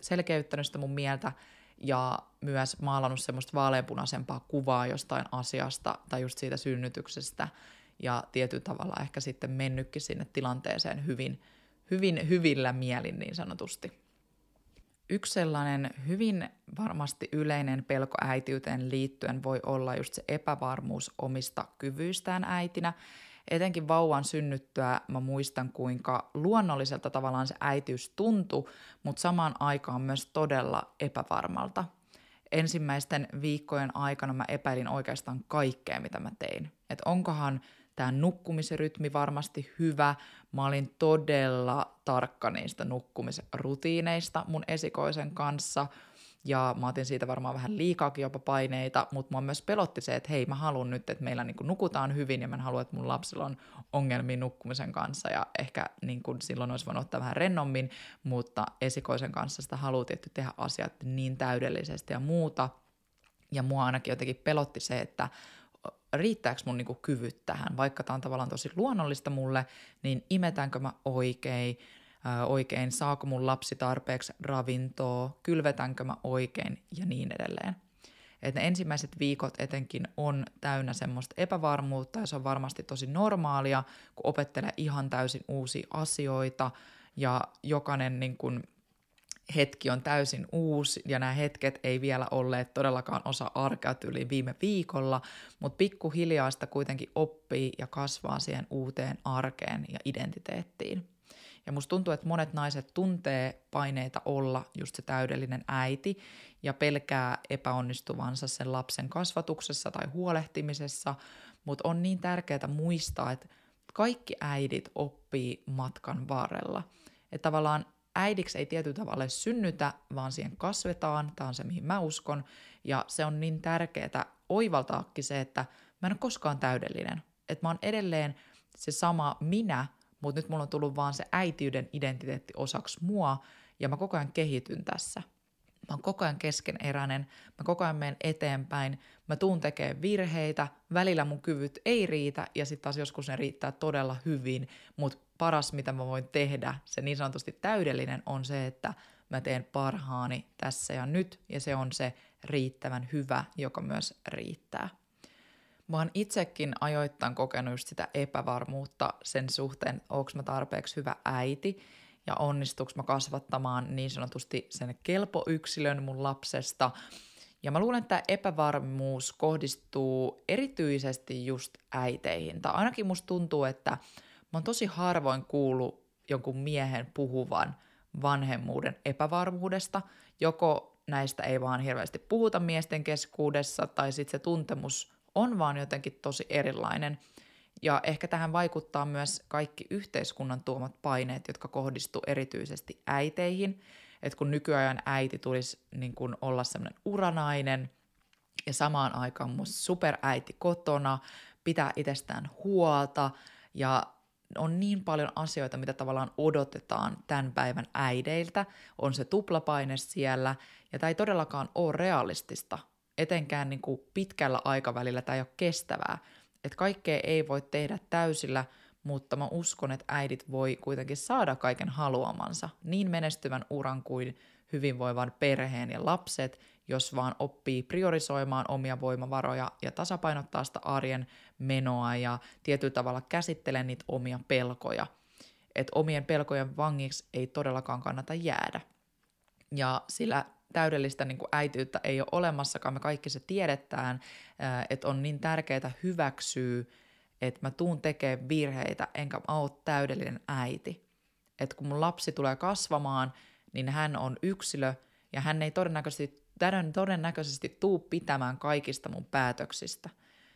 selkeyttänyt sitä mun mieltä ja myös maalannut semmoista vaaleanpunaisempaa kuvaa jostain asiasta tai just siitä synnytyksestä ja tietyllä tavalla ehkä sitten mennytkin sinne tilanteeseen hyvin, hyvin hyvillä mielin niin sanotusti. Yksi sellainen hyvin varmasti yleinen pelko äitiyteen liittyen voi olla just se epävarmuus omista kyvyistään äitinä etenkin vauvan synnyttyä mä muistan, kuinka luonnolliselta tavallaan se äitiys tuntui, mutta samaan aikaan myös todella epävarmalta. Ensimmäisten viikkojen aikana mä epäilin oikeastaan kaikkea, mitä mä tein. Että onkohan tämä nukkumisrytmi varmasti hyvä. Mä olin todella tarkka niistä nukkumisrutiineista mun esikoisen kanssa – ja mä otin siitä varmaan vähän liikaakin jopa paineita, mutta mua myös pelotti se, että hei mä haluan nyt, että meillä niin nukutaan hyvin ja mä haluan, että mun lapsilla on ongelmia nukkumisen kanssa ja ehkä niin kuin silloin olisi voinut ottaa vähän rennommin, mutta esikoisen kanssa sitä haluaa tietty tehdä asiat niin täydellisesti ja muuta. Ja mua ainakin jotenkin pelotti se, että riittääkö mun niinku kyvyt tähän, vaikka tämä on tavallaan tosi luonnollista mulle, niin imetäänkö mä oikein, oikein, saako mun lapsi tarpeeksi ravintoa, kylvetänkö mä oikein? Ja niin edelleen. Et ne ensimmäiset viikot etenkin on täynnä semmoista epävarmuutta ja se on varmasti tosi normaalia, kun opettelee ihan täysin uusia asioita. Ja jokainen niin kun, hetki on täysin uusi ja nämä hetket ei vielä olleet todellakaan osa arkea yli viime viikolla, mutta pikkuhiljaa sitä kuitenkin oppii ja kasvaa siihen uuteen arkeen ja identiteettiin. Ja musta tuntuu, että monet naiset tuntee paineita olla just se täydellinen äiti ja pelkää epäonnistuvansa sen lapsen kasvatuksessa tai huolehtimisessa, mutta on niin tärkeää muistaa, että kaikki äidit oppii matkan varrella. Että tavallaan äidiksi ei tietyllä tavalla synnytä, vaan siihen kasvetaan, tämä on se mihin mä uskon, ja se on niin tärkeää oivaltaakin se, että mä en ole koskaan täydellinen, että mä oon edelleen se sama minä, mutta nyt mulla on tullut vaan se äitiyden identiteetti osaksi mua, ja mä koko ajan kehityn tässä. Mä oon koko ajan keskeneräinen, mä koko ajan menen eteenpäin, mä tuun tekemään virheitä, välillä mun kyvyt ei riitä, ja sitten taas joskus ne riittää todella hyvin, mutta paras mitä mä voin tehdä, se niin sanotusti täydellinen on se, että mä teen parhaani tässä ja nyt, ja se on se riittävän hyvä, joka myös riittää. Mä oon itsekin ajoittain kokenut just sitä epävarmuutta sen suhteen, onko mä tarpeeksi hyvä äiti. ja onnistuuko mä kasvattamaan niin sanotusti sen kelpoyksilön mun lapsesta. Ja mä luulen, että epävarmuus kohdistuu erityisesti just äiteihin. Tai ainakin musta tuntuu, että mä oon tosi harvoin kuullut jonkun miehen puhuvan vanhemmuuden epävarmuudesta. Joko näistä ei vaan hirveästi puhuta miesten keskuudessa, tai sitten se tuntemus on vaan jotenkin tosi erilainen. Ja ehkä tähän vaikuttaa myös kaikki yhteiskunnan tuomat paineet, jotka kohdistuu erityisesti äiteihin. Että kun nykyajan äiti tulisi niin kun olla semmoinen uranainen ja samaan aikaan mun superäiti kotona, pitää itsestään huolta ja on niin paljon asioita, mitä tavallaan odotetaan tämän päivän äideiltä. On se tuplapaine siellä, ja tämä ei todellakaan ole realistista, etenkään niin kuin pitkällä aikavälillä tämä ei ole kestävää. Että kaikkea ei voi tehdä täysillä, mutta mä uskon, että äidit voi kuitenkin saada kaiken haluamansa, niin menestyvän uran kuin hyvinvoivan perheen ja lapset, jos vaan oppii priorisoimaan omia voimavaroja ja tasapainottaa sitä arjen menoa ja tietyllä tavalla käsittelee niitä omia pelkoja. Että omien pelkojen vangiksi ei todellakaan kannata jäädä. Ja sillä täydellistä niin kuin äitiyttä ei ole olemassakaan, me kaikki se tiedetään, että on niin tärkeää hyväksyä, että mä tuun tekemään virheitä, enkä mä ole täydellinen äiti. Että kun mun lapsi tulee kasvamaan, niin hän on yksilö ja hän ei todennäköisesti, todennäköisesti tuu pitämään kaikista mun päätöksistä,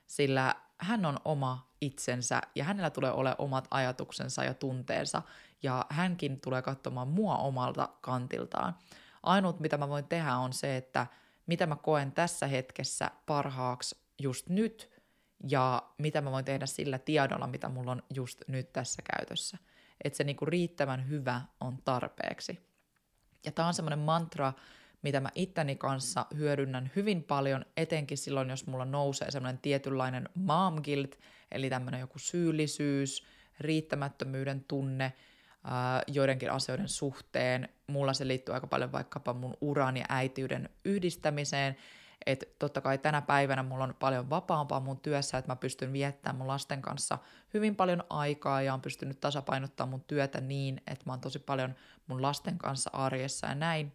sillä hän on oma itsensä ja hänellä tulee ole omat ajatuksensa ja tunteensa ja hänkin tulee katsomaan mua omalta kantiltaan. Ainut, mitä mä voin tehdä, on se, että mitä mä koen tässä hetkessä parhaaksi just nyt ja mitä mä voin tehdä sillä tiedolla, mitä mulla on just nyt tässä käytössä. Että se niinku riittävän hyvä on tarpeeksi. Ja tämä on semmoinen mantra, mitä mä itteni kanssa hyödynnän hyvin paljon, etenkin silloin, jos mulla nousee semmoinen tietynlainen mom guilt, eli tämmöinen joku syyllisyys, riittämättömyyden tunne ää, joidenkin asioiden suhteen. Mulla se liittyy aika paljon vaikkapa mun uran ja äitiyden yhdistämiseen, että totta kai tänä päivänä mulla on paljon vapaampaa mun työssä, että mä pystyn viettämään mun lasten kanssa hyvin paljon aikaa ja on pystynyt tasapainottamaan mun työtä niin, että mä oon tosi paljon mun lasten kanssa arjessa ja näin.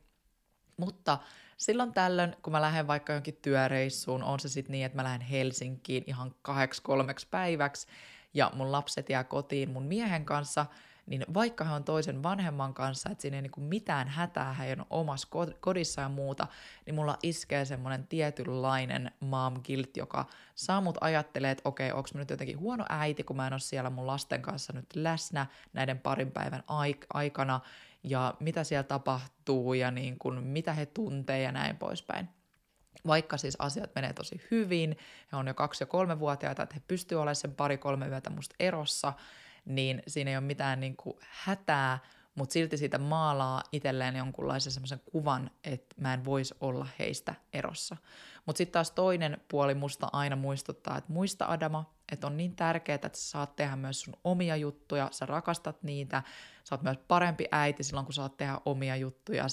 Mutta silloin tällöin, kun mä lähden vaikka jonkin työreissuun, on se sitten niin, että mä lähden Helsinkiin ihan kahdeksi kolmeksi päiväksi ja mun lapset jää kotiin mun miehen kanssa – niin vaikka hän on toisen vanhemman kanssa, että siinä ei niin mitään hätää hän on omassa kodissa ja muuta, niin mulla iskee semmoinen tietynlainen mom guilt, joka saa mut ajattelee, että okei, onko mä nyt jotenkin huono äiti, kun mä en ole siellä mun lasten kanssa nyt läsnä näiden parin päivän aik- aikana, ja mitä siellä tapahtuu, ja niin kun, mitä he tuntee ja näin poispäin vaikka siis asiat menee tosi hyvin, he on jo kaksi- ja kolme-vuotiaita, että he pystyvät olemaan sen pari-kolme yötä musta erossa, niin siinä ei ole mitään niin kuin hätää, mutta silti siitä maalaa itselleen jonkunlaisen semmoisen kuvan, että mä en voisi olla heistä erossa. Mutta sitten taas toinen puoli musta aina muistuttaa, että muista Adama, että on niin tärkeää, että sä saat tehdä myös sun omia juttuja, sä rakastat niitä, sä oot myös parempi äiti silloin, kun saat tehdä omia juttuja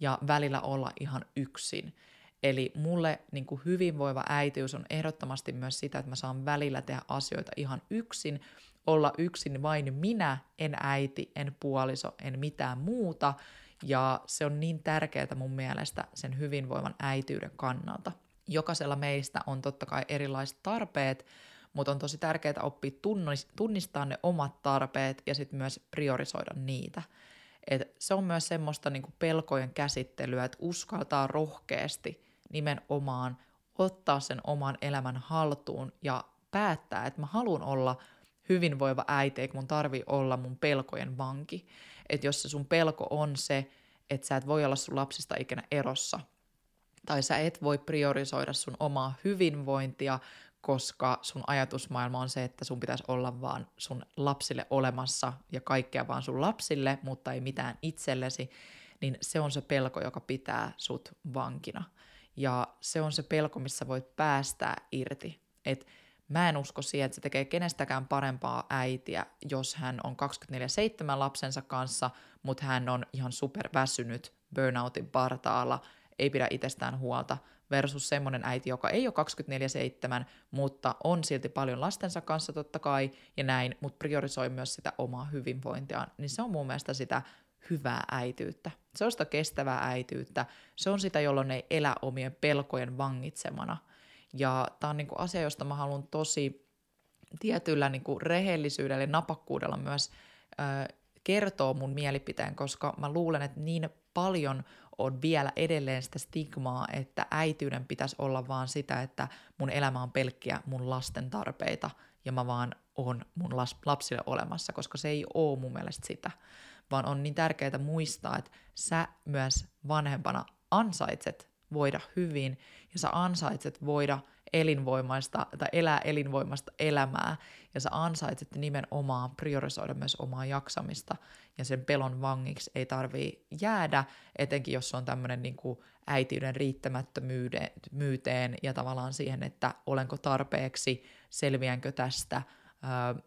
ja välillä olla ihan yksin. Eli mulle niin kuin hyvinvoiva äitiys on ehdottomasti myös sitä, että mä saan välillä tehdä asioita ihan yksin, olla yksin vain minä, en äiti, en puoliso, en mitään muuta. Ja se on niin tärkeää mun mielestä sen hyvinvoivan äityyden kannalta. Jokaisella meistä on totta kai erilaiset tarpeet, mutta on tosi tärkeää oppia tunnistaa ne omat tarpeet ja sitten myös priorisoida niitä. Et se on myös semmoista niinku pelkojen käsittelyä, että uskaltaa rohkeasti nimenomaan ottaa sen oman elämän haltuun ja päättää, että mä haluan olla – hyvinvoiva äiti, eikä mun tarvi olla mun pelkojen vanki. Että jos se sun pelko on se, että sä et voi olla sun lapsista ikinä erossa, tai sä et voi priorisoida sun omaa hyvinvointia, koska sun ajatusmaailma on se, että sun pitäisi olla vaan sun lapsille olemassa ja kaikkea vaan sun lapsille, mutta ei mitään itsellesi, niin se on se pelko, joka pitää sut vankina. Ja se on se pelko, missä voit päästää irti. Että Mä en usko siihen, että se tekee kenestäkään parempaa äitiä, jos hän on 24-7 lapsensa kanssa, mutta hän on ihan superväsynyt burnoutin partaalla, ei pidä itsestään huolta, versus semmoinen äiti, joka ei ole 24-7, mutta on silti paljon lastensa kanssa totta kai ja näin, mutta priorisoi myös sitä omaa hyvinvointiaan, niin se on mun mielestä sitä hyvää äityyttä. Se on sitä kestävää äityyttä. Se on sitä, jolloin ei elä omien pelkojen vangitsemana. Ja tämä on niinku asia, josta mä haluan tosi tietyllä niinku rehellisyydellä ja napakkuudella myös ö, kertoa mun mielipiteen, koska mä luulen, että niin paljon on vielä edelleen sitä stigmaa, että äityyden pitäisi olla vaan sitä, että mun elämä on pelkkiä mun lasten tarpeita ja mä vaan on mun lapsille olemassa, koska se ei ole mun mielestä sitä, vaan on niin tärkeää muistaa, että sä myös vanhempana ansaitset voida hyvin ja sä ansaitset voida – elinvoimaista tai elää elinvoimaista elämää ja sä ansaitset nimenomaan priorisoida myös omaa jaksamista ja sen pelon vangiksi ei tarvii jäädä, etenkin jos on tämmöinen niin äitiyden riittämättömyyteen ja tavallaan siihen, että olenko tarpeeksi, selviänkö tästä, ö,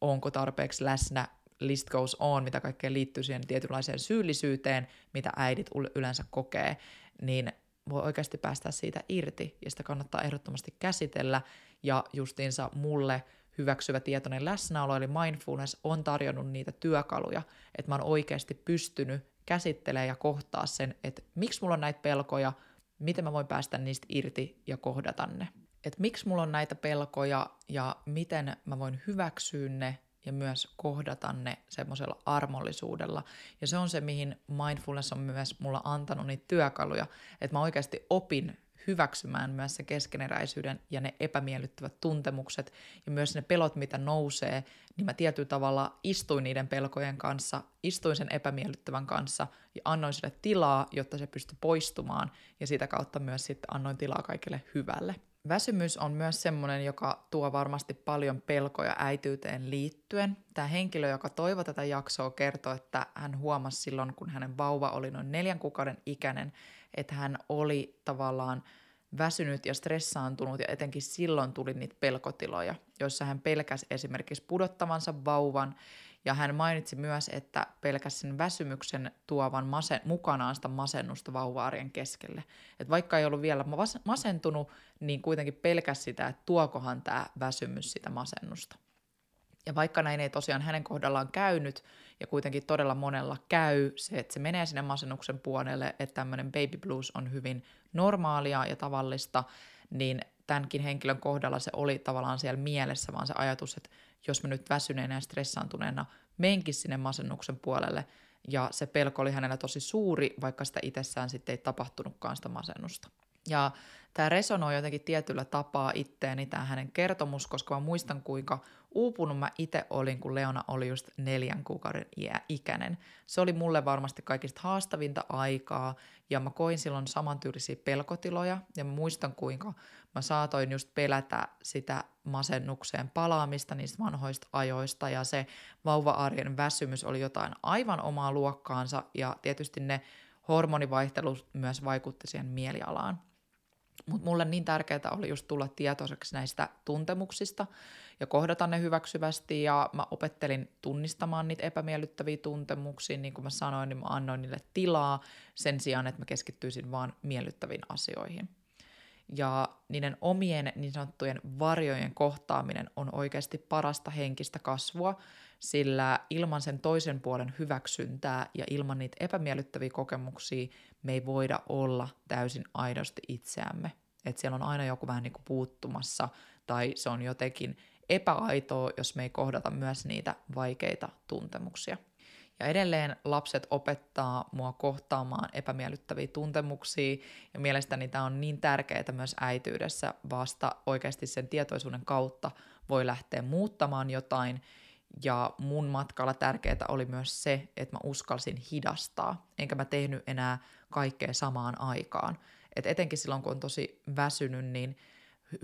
onko tarpeeksi läsnä, list goes on, mitä kaikkea liittyy siihen tietynlaiseen syyllisyyteen, mitä äidit yleensä kokee, niin voi oikeasti päästä siitä irti ja sitä kannattaa ehdottomasti käsitellä ja justiinsa mulle hyväksyvä tietoinen läsnäolo eli mindfulness on tarjonnut niitä työkaluja, että mä oon oikeasti pystynyt käsittelemään ja kohtaa sen, että miksi mulla on näitä pelkoja, miten mä voin päästä niistä irti ja kohdata ne. Että miksi mulla on näitä pelkoja ja miten mä voin hyväksyä ne ja myös kohdata ne semmoisella armollisuudella. Ja se on se, mihin mindfulness on myös mulla antanut niitä työkaluja, että mä oikeasti opin hyväksymään myös se keskeneräisyyden ja ne epämiellyttävät tuntemukset ja myös ne pelot, mitä nousee, niin mä tietyllä tavalla istuin niiden pelkojen kanssa, istuin sen epämiellyttävän kanssa ja annoin sille tilaa, jotta se pystyi poistumaan ja sitä kautta myös sitten annoin tilaa kaikille hyvälle. Väsymys on myös semmoinen, joka tuo varmasti paljon pelkoja äityyteen liittyen. Tämä henkilö, joka toivo tätä jaksoa, kertoo, että hän huomasi silloin, kun hänen vauva oli noin neljän kuukauden ikäinen, että hän oli tavallaan väsynyt ja stressaantunut ja etenkin silloin tuli niitä pelkotiloja, joissa hän pelkäsi esimerkiksi pudottavansa vauvan ja hän mainitsi myös, että pelkäs sen väsymyksen tuovan masen, mukanaan sitä masennusta vauvaarien keskelle. Et vaikka ei ollut vielä masentunut, niin kuitenkin pelkäs sitä, että tuokohan tämä väsymys sitä masennusta. Ja vaikka näin ei tosiaan hänen kohdallaan käynyt, ja kuitenkin todella monella käy se, että se menee sinne masennuksen puolelle, että tämmöinen baby blues on hyvin normaalia ja tavallista, niin tämänkin henkilön kohdalla se oli tavallaan siellä mielessä, vaan se ajatus, että jos mä nyt väsyneenä ja stressaantuneena menkin sinne masennuksen puolelle, ja se pelko oli hänellä tosi suuri, vaikka sitä itsessään sitten ei tapahtunutkaan sitä masennusta. Ja tämä resonoi jotenkin tietyllä tapaa itteeni, tämä hänen kertomus, koska mä muistan kuinka uupunut mä itse olin, kun Leona oli just neljän kuukauden ikäinen. Se oli mulle varmasti kaikista haastavinta aikaa, ja mä koin silloin samantyylisiä pelkotiloja, ja mä muistan kuinka mä saatoin just pelätä sitä masennukseen palaamista niistä vanhoista ajoista, ja se vauva-arjen väsymys oli jotain aivan omaa luokkaansa, ja tietysti ne hormonivaihtelut myös vaikutti siihen mielialaan. Mutta mulle niin tärkeää oli just tulla tietoiseksi näistä tuntemuksista ja kohdata ne hyväksyvästi ja mä opettelin tunnistamaan niitä epämiellyttäviä tuntemuksia, niin kuin mä sanoin, niin mä annoin niille tilaa sen sijaan, että mä keskittyisin vaan miellyttäviin asioihin. Ja niiden omien niin sanottujen varjojen kohtaaminen on oikeasti parasta henkistä kasvua, sillä ilman sen toisen puolen hyväksyntää ja ilman niitä epämiellyttäviä kokemuksia me ei voida olla täysin aidosti itseämme. Että siellä on aina joku vähän niin kuin puuttumassa tai se on jotenkin epäaitoa, jos me ei kohdata myös niitä vaikeita tuntemuksia. Ja edelleen lapset opettaa mua kohtaamaan epämiellyttäviä tuntemuksia, ja mielestäni tämä on niin tärkeää myös äityydessä, vasta oikeasti sen tietoisuuden kautta voi lähteä muuttamaan jotain, ja mun matkalla tärkeää oli myös se, että mä uskalsin hidastaa, enkä mä tehnyt enää kaikkea samaan aikaan. Et etenkin silloin, kun on tosi väsynyt, niin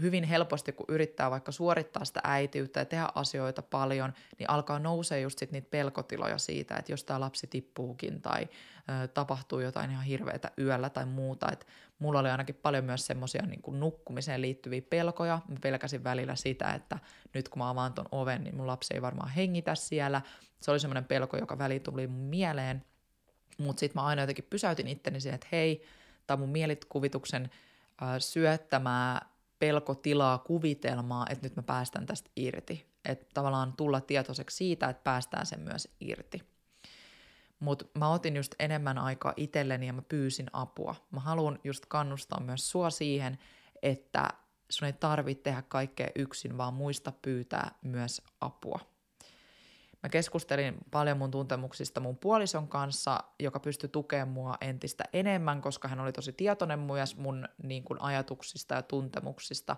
hyvin helposti, kun yrittää vaikka suorittaa sitä äitiyttä ja tehdä asioita paljon, niin alkaa nousee just sit niitä pelkotiloja siitä, että jos tämä lapsi tippuukin tai ö, tapahtuu jotain ihan hirveätä yöllä tai muuta. Et mulla oli ainakin paljon myös semmoisia niin nukkumiseen liittyviä pelkoja. Mä pelkäsin välillä sitä, että nyt kun mä avaan ton oven, niin mun lapsi ei varmaan hengitä siellä. Se oli semmoinen pelko, joka väli tuli mun mieleen. Mutta sitten mä aina jotenkin pysäytin itteni siihen, että hei, tämä mun mielikuvituksen äh, pelkotilaa, kuvitelmaa, että nyt mä päästän tästä irti. Että tavallaan tulla tietoiseksi siitä, että päästään sen myös irti. mutta mä otin just enemmän aikaa itselleni ja mä pyysin apua. Mä haluan just kannustaa myös sua siihen, että sun ei tarvitse tehdä kaikkea yksin, vaan muista pyytää myös apua. Mä keskustelin paljon mun tuntemuksista mun puolison kanssa, joka pystyi tukemaan mua entistä enemmän, koska hän oli tosi tietoinen myös mun niin kuin, ajatuksista ja tuntemuksista,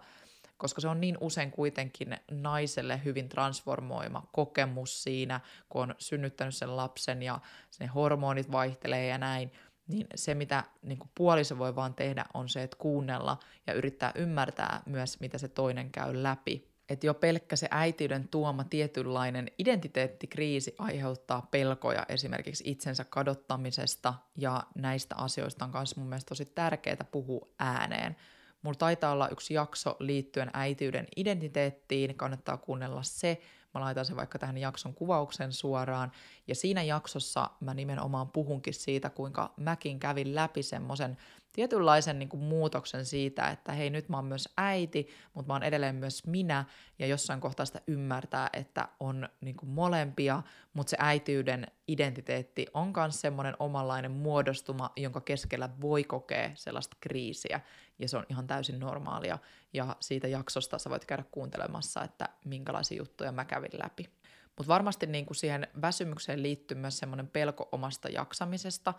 koska se on niin usein kuitenkin naiselle hyvin transformoima kokemus siinä, kun on synnyttänyt sen lapsen ja ne hormonit vaihtelee ja näin, niin se, mitä niin kuin puoliso voi vaan tehdä, on se, että kuunnella ja yrittää ymmärtää myös, mitä se toinen käy läpi että jo pelkkä se äitiyden tuoma tietynlainen identiteettikriisi aiheuttaa pelkoja esimerkiksi itsensä kadottamisesta, ja näistä asioista on myös mun mielestä tosi tärkeää puhua ääneen. Mulla taitaa olla yksi jakso liittyen äitiyden identiteettiin, kannattaa kuunnella se. Mä laitan sen vaikka tähän jakson kuvauksen suoraan. Ja siinä jaksossa mä nimenomaan puhunkin siitä, kuinka mäkin kävin läpi semmoisen tietynlaisen niin kuin muutoksen siitä, että hei nyt mä oon myös äiti, mutta mä oon edelleen myös minä, ja jossain kohtaa sitä ymmärtää, että on niin kuin molempia, mutta se äitiyden identiteetti on myös semmoinen omanlainen muodostuma, jonka keskellä voi kokea sellaista kriisiä, ja se on ihan täysin normaalia, ja siitä jaksosta sä voit käydä kuuntelemassa, että minkälaisia juttuja mä kävin läpi. Mutta varmasti niin kuin siihen väsymykseen liittyy myös semmoinen pelko omasta jaksamisesta,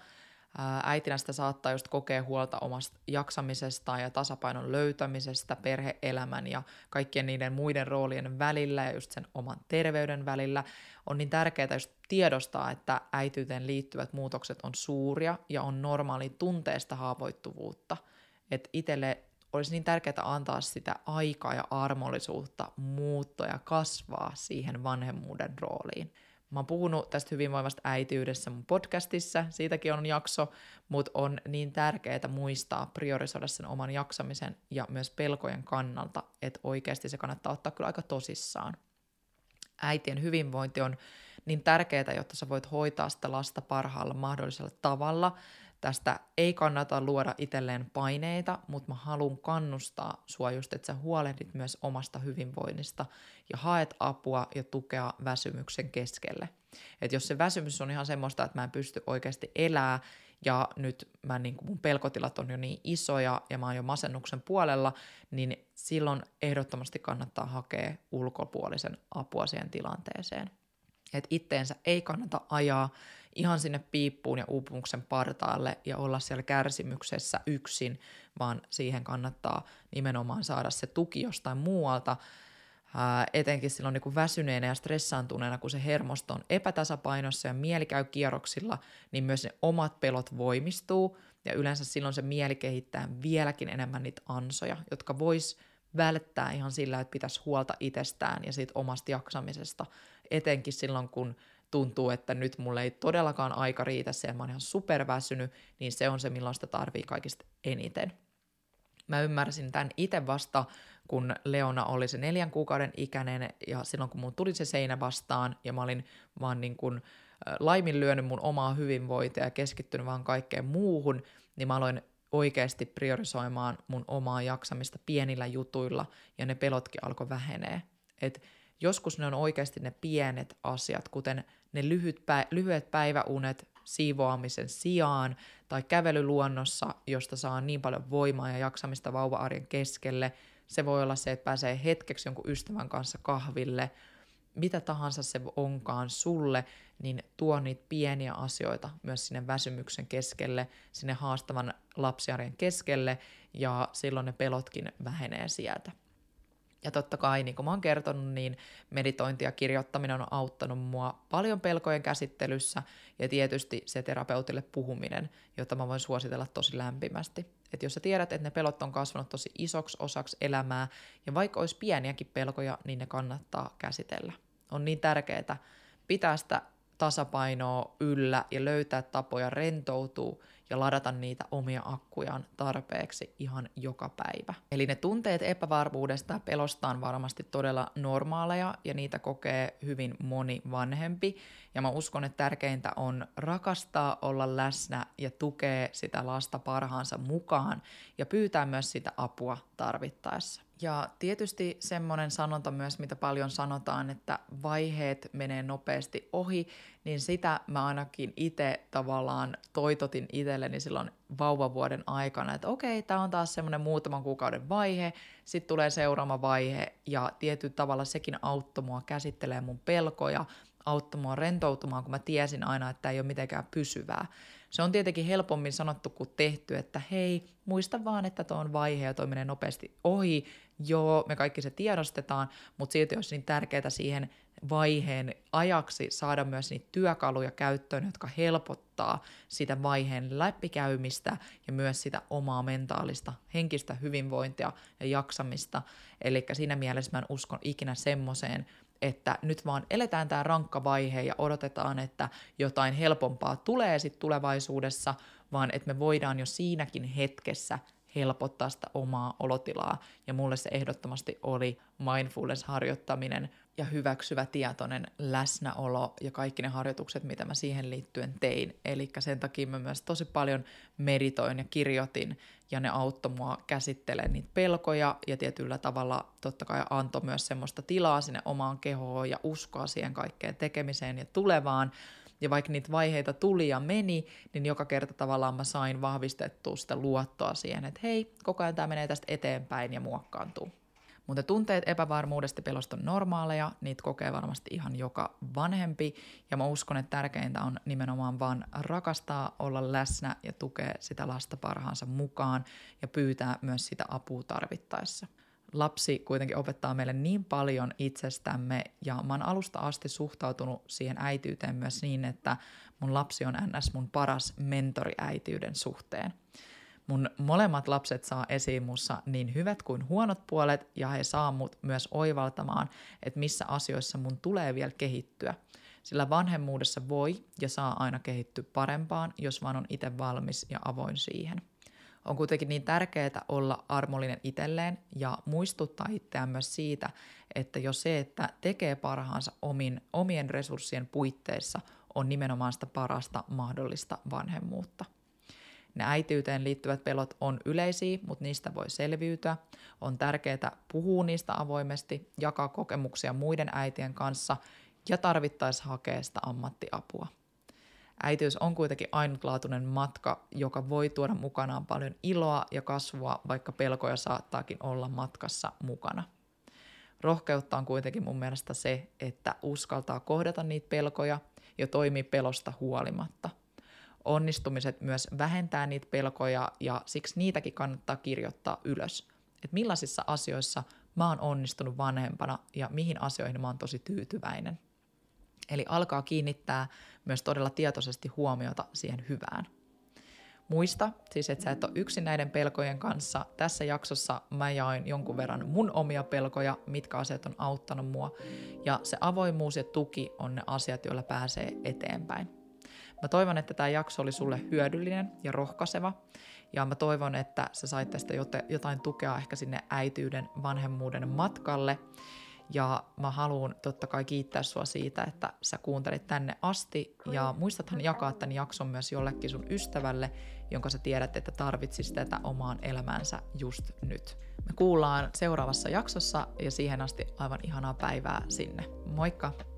äitinä sitä saattaa just kokea huolta omasta jaksamisesta ja tasapainon löytämisestä perheelämän ja kaikkien niiden muiden roolien välillä ja just sen oman terveyden välillä. On niin tärkeää just tiedostaa, että äityyteen liittyvät muutokset on suuria ja on normaali tunteesta haavoittuvuutta. Että itselle olisi niin tärkeää antaa sitä aikaa ja armollisuutta muuttua ja kasvaa siihen vanhemmuuden rooliin. Mä oon puhunut tästä hyvinvoivasta äityydessä mun podcastissa, siitäkin on jakso, mutta on niin tärkeää muistaa priorisoida sen oman jaksamisen ja myös pelkojen kannalta, että oikeasti se kannattaa ottaa kyllä aika tosissaan. Äitien hyvinvointi on niin tärkeää, jotta sä voit hoitaa sitä lasta parhaalla mahdollisella tavalla – Tästä ei kannata luoda itselleen paineita, mutta mä haluan kannustaa sua just, että sä huolehdit myös omasta hyvinvoinnista ja haet apua ja tukea väsymyksen keskelle. Et jos se väsymys on ihan semmoista, että mä en pysty oikeasti elää ja nyt mä, niin mun pelkotilat on jo niin isoja ja mä oon jo masennuksen puolella, niin silloin ehdottomasti kannattaa hakea ulkopuolisen apua siihen tilanteeseen. Että itteensä ei kannata ajaa ihan sinne piippuun ja uupumuksen partaalle ja olla siellä kärsimyksessä yksin, vaan siihen kannattaa nimenomaan saada se tuki jostain muualta, ää, etenkin silloin niin kuin väsyneenä ja stressaantuneena, kun se hermosto on epätasapainossa ja mieli käy kierroksilla, niin myös ne omat pelot voimistuu. Ja yleensä silloin se mieli kehittää vieläkin enemmän niitä ansoja, jotka vois välttää ihan sillä, että pitäisi huolta itsestään ja siitä omasta jaksamisesta, etenkin silloin, kun tuntuu, että nyt mulle ei todellakaan aika riitä se, mä oon ihan superväsynyt, niin se on se, milloin sitä tarvii kaikista eniten. Mä ymmärsin tämän itse vasta, kun Leona oli se neljän kuukauden ikäinen ja silloin kun mun tuli se seinä vastaan ja mä olin vaan niin kuin laiminlyönyt mun omaa hyvinvointia ja keskittynyt vaan kaikkeen muuhun, niin mä aloin oikeasti priorisoimaan mun omaa jaksamista pienillä jutuilla ja ne pelotkin alkoi vähenee. Et joskus ne on oikeasti ne pienet asiat, kuten ne lyhyt pä- lyhyet päiväunet siivoamisen sijaan tai kävely luonnossa, josta saa niin paljon voimaa ja jaksamista vauva-arjen keskelle. Se voi olla se, että pääsee hetkeksi jonkun ystävän kanssa kahville, mitä tahansa se onkaan sulle, niin tuo niitä pieniä asioita myös sinne väsymyksen keskelle, sinne haastavan lapsiarjen keskelle, ja silloin ne pelotkin vähenee sieltä. Ja totta kai, niin kuin mä oon kertonut, niin meditointi ja kirjoittaminen on auttanut mua paljon pelkojen käsittelyssä ja tietysti se terapeutille puhuminen, jota mä voin suositella tosi lämpimästi. Että jos sä tiedät, että ne pelot on kasvanut tosi isoksi osaksi elämää ja vaikka olisi pieniäkin pelkoja, niin ne kannattaa käsitellä. On niin tärkeää pitää sitä tasapainoa yllä ja löytää tapoja rentoutua ja ladata niitä omia akkujaan tarpeeksi ihan joka päivä. Eli ne tunteet epävarmuudesta ja pelosta on varmasti todella normaaleja ja niitä kokee hyvin moni vanhempi. Ja mä uskon, että tärkeintä on rakastaa, olla läsnä ja tukea sitä lasta parhaansa mukaan ja pyytää myös sitä apua tarvittaessa. Ja tietysti semmoinen sanonta myös, mitä paljon sanotaan, että vaiheet menee nopeasti ohi, niin sitä mä ainakin itse tavallaan toitotin itselleni silloin vauvavuoden aikana, että okei, tämä on taas semmoinen muutaman kuukauden vaihe, sitten tulee seuraava vaihe ja tietyllä tavalla sekin auttoi mua käsittelee mun pelkoja, auttoi mua rentoutumaan, kun mä tiesin aina, että ei ole mitenkään pysyvää. Se on tietenkin helpommin sanottu kuin tehty, että hei, muista vaan, että tuo on vaihe ja toi menee nopeasti ohi. Joo, me kaikki se tiedostetaan, mutta silti olisi niin tärkeää siihen vaiheen ajaksi saada myös niitä työkaluja käyttöön, jotka helpottaa sitä vaiheen läpikäymistä ja myös sitä omaa mentaalista, henkistä hyvinvointia ja jaksamista. Eli siinä mielessä mä en uskon ikinä semmoiseen, että nyt vaan eletään tämä rankka vaihe ja odotetaan, että jotain helpompaa tulee sitten tulevaisuudessa, vaan että me voidaan jo siinäkin hetkessä helpottaa sitä omaa olotilaa. Ja mulle se ehdottomasti oli mindfulness-harjoittaminen ja hyväksyvä tietoinen läsnäolo ja kaikki ne harjoitukset, mitä mä siihen liittyen tein. Eli sen takia mä myös tosi paljon meditoin ja kirjoitin ja ne auttoi mua käsittelemään niitä pelkoja ja tietyllä tavalla totta kai antoi myös semmoista tilaa sinne omaan kehoon ja uskoa siihen kaikkeen tekemiseen ja tulevaan. Ja vaikka niitä vaiheita tuli ja meni, niin joka kerta tavallaan mä sain vahvistettua sitä luottoa siihen, että hei, koko ajan tämä menee tästä eteenpäin ja muokkaantuu. Mutta tunteet epävarmuudesta pelosta on normaaleja, niitä kokee varmasti ihan joka vanhempi, ja mä uskon, että tärkeintä on nimenomaan vaan rakastaa, olla läsnä ja tukea sitä lasta parhaansa mukaan ja pyytää myös sitä apua tarvittaessa lapsi kuitenkin opettaa meille niin paljon itsestämme ja mä oon alusta asti suhtautunut siihen äityyteen myös niin, että mun lapsi on ns. mun paras mentori äitiyden suhteen. Mun molemmat lapset saa esiin mussa niin hyvät kuin huonot puolet ja he saa mut myös oivaltamaan, että missä asioissa mun tulee vielä kehittyä. Sillä vanhemmuudessa voi ja saa aina kehittyä parempaan, jos vaan on itse valmis ja avoin siihen. On kuitenkin niin tärkeää olla armollinen itselleen ja muistuttaa itseään myös siitä, että jo se, että tekee parhaansa omin, omien resurssien puitteissa, on nimenomaan sitä parasta mahdollista vanhemmuutta. Ne äitiyteen liittyvät pelot on yleisiä, mutta niistä voi selviytyä. On tärkeää puhua niistä avoimesti, jakaa kokemuksia muiden äitien kanssa ja tarvittaessa hakea sitä ammattiapua. Äitiys on kuitenkin ainutlaatuinen matka, joka voi tuoda mukanaan paljon iloa ja kasvua, vaikka pelkoja saattaakin olla matkassa mukana. Rohkeutta on kuitenkin mun mielestä se, että uskaltaa kohdata niitä pelkoja ja toimii pelosta huolimatta. Onnistumiset myös vähentää niitä pelkoja ja siksi niitäkin kannattaa kirjoittaa ylös. Että millaisissa asioissa mä oon onnistunut vanhempana ja mihin asioihin mä oon tosi tyytyväinen. Eli alkaa kiinnittää myös todella tietoisesti huomiota siihen hyvään. Muista siis, että sä et ole yksin näiden pelkojen kanssa. Tässä jaksossa mä jaoin jonkun verran mun omia pelkoja, mitkä asiat on auttanut mua. Ja se avoimuus ja tuki on ne asiat, joilla pääsee eteenpäin. Mä toivon, että tämä jakso oli sulle hyödyllinen ja rohkaiseva. Ja mä toivon, että sä sait tästä jotain tukea ehkä sinne äityyden, vanhemmuuden matkalle. Ja mä haluan totta kai kiittää sua siitä, että sä kuuntelit tänne asti. Ja muistathan jakaa tämän jakson myös jollekin sun ystävälle, jonka sä tiedät, että tarvitsis tätä omaan elämäänsä just nyt. Me kuullaan seuraavassa jaksossa ja siihen asti aivan ihanaa päivää sinne. Moikka!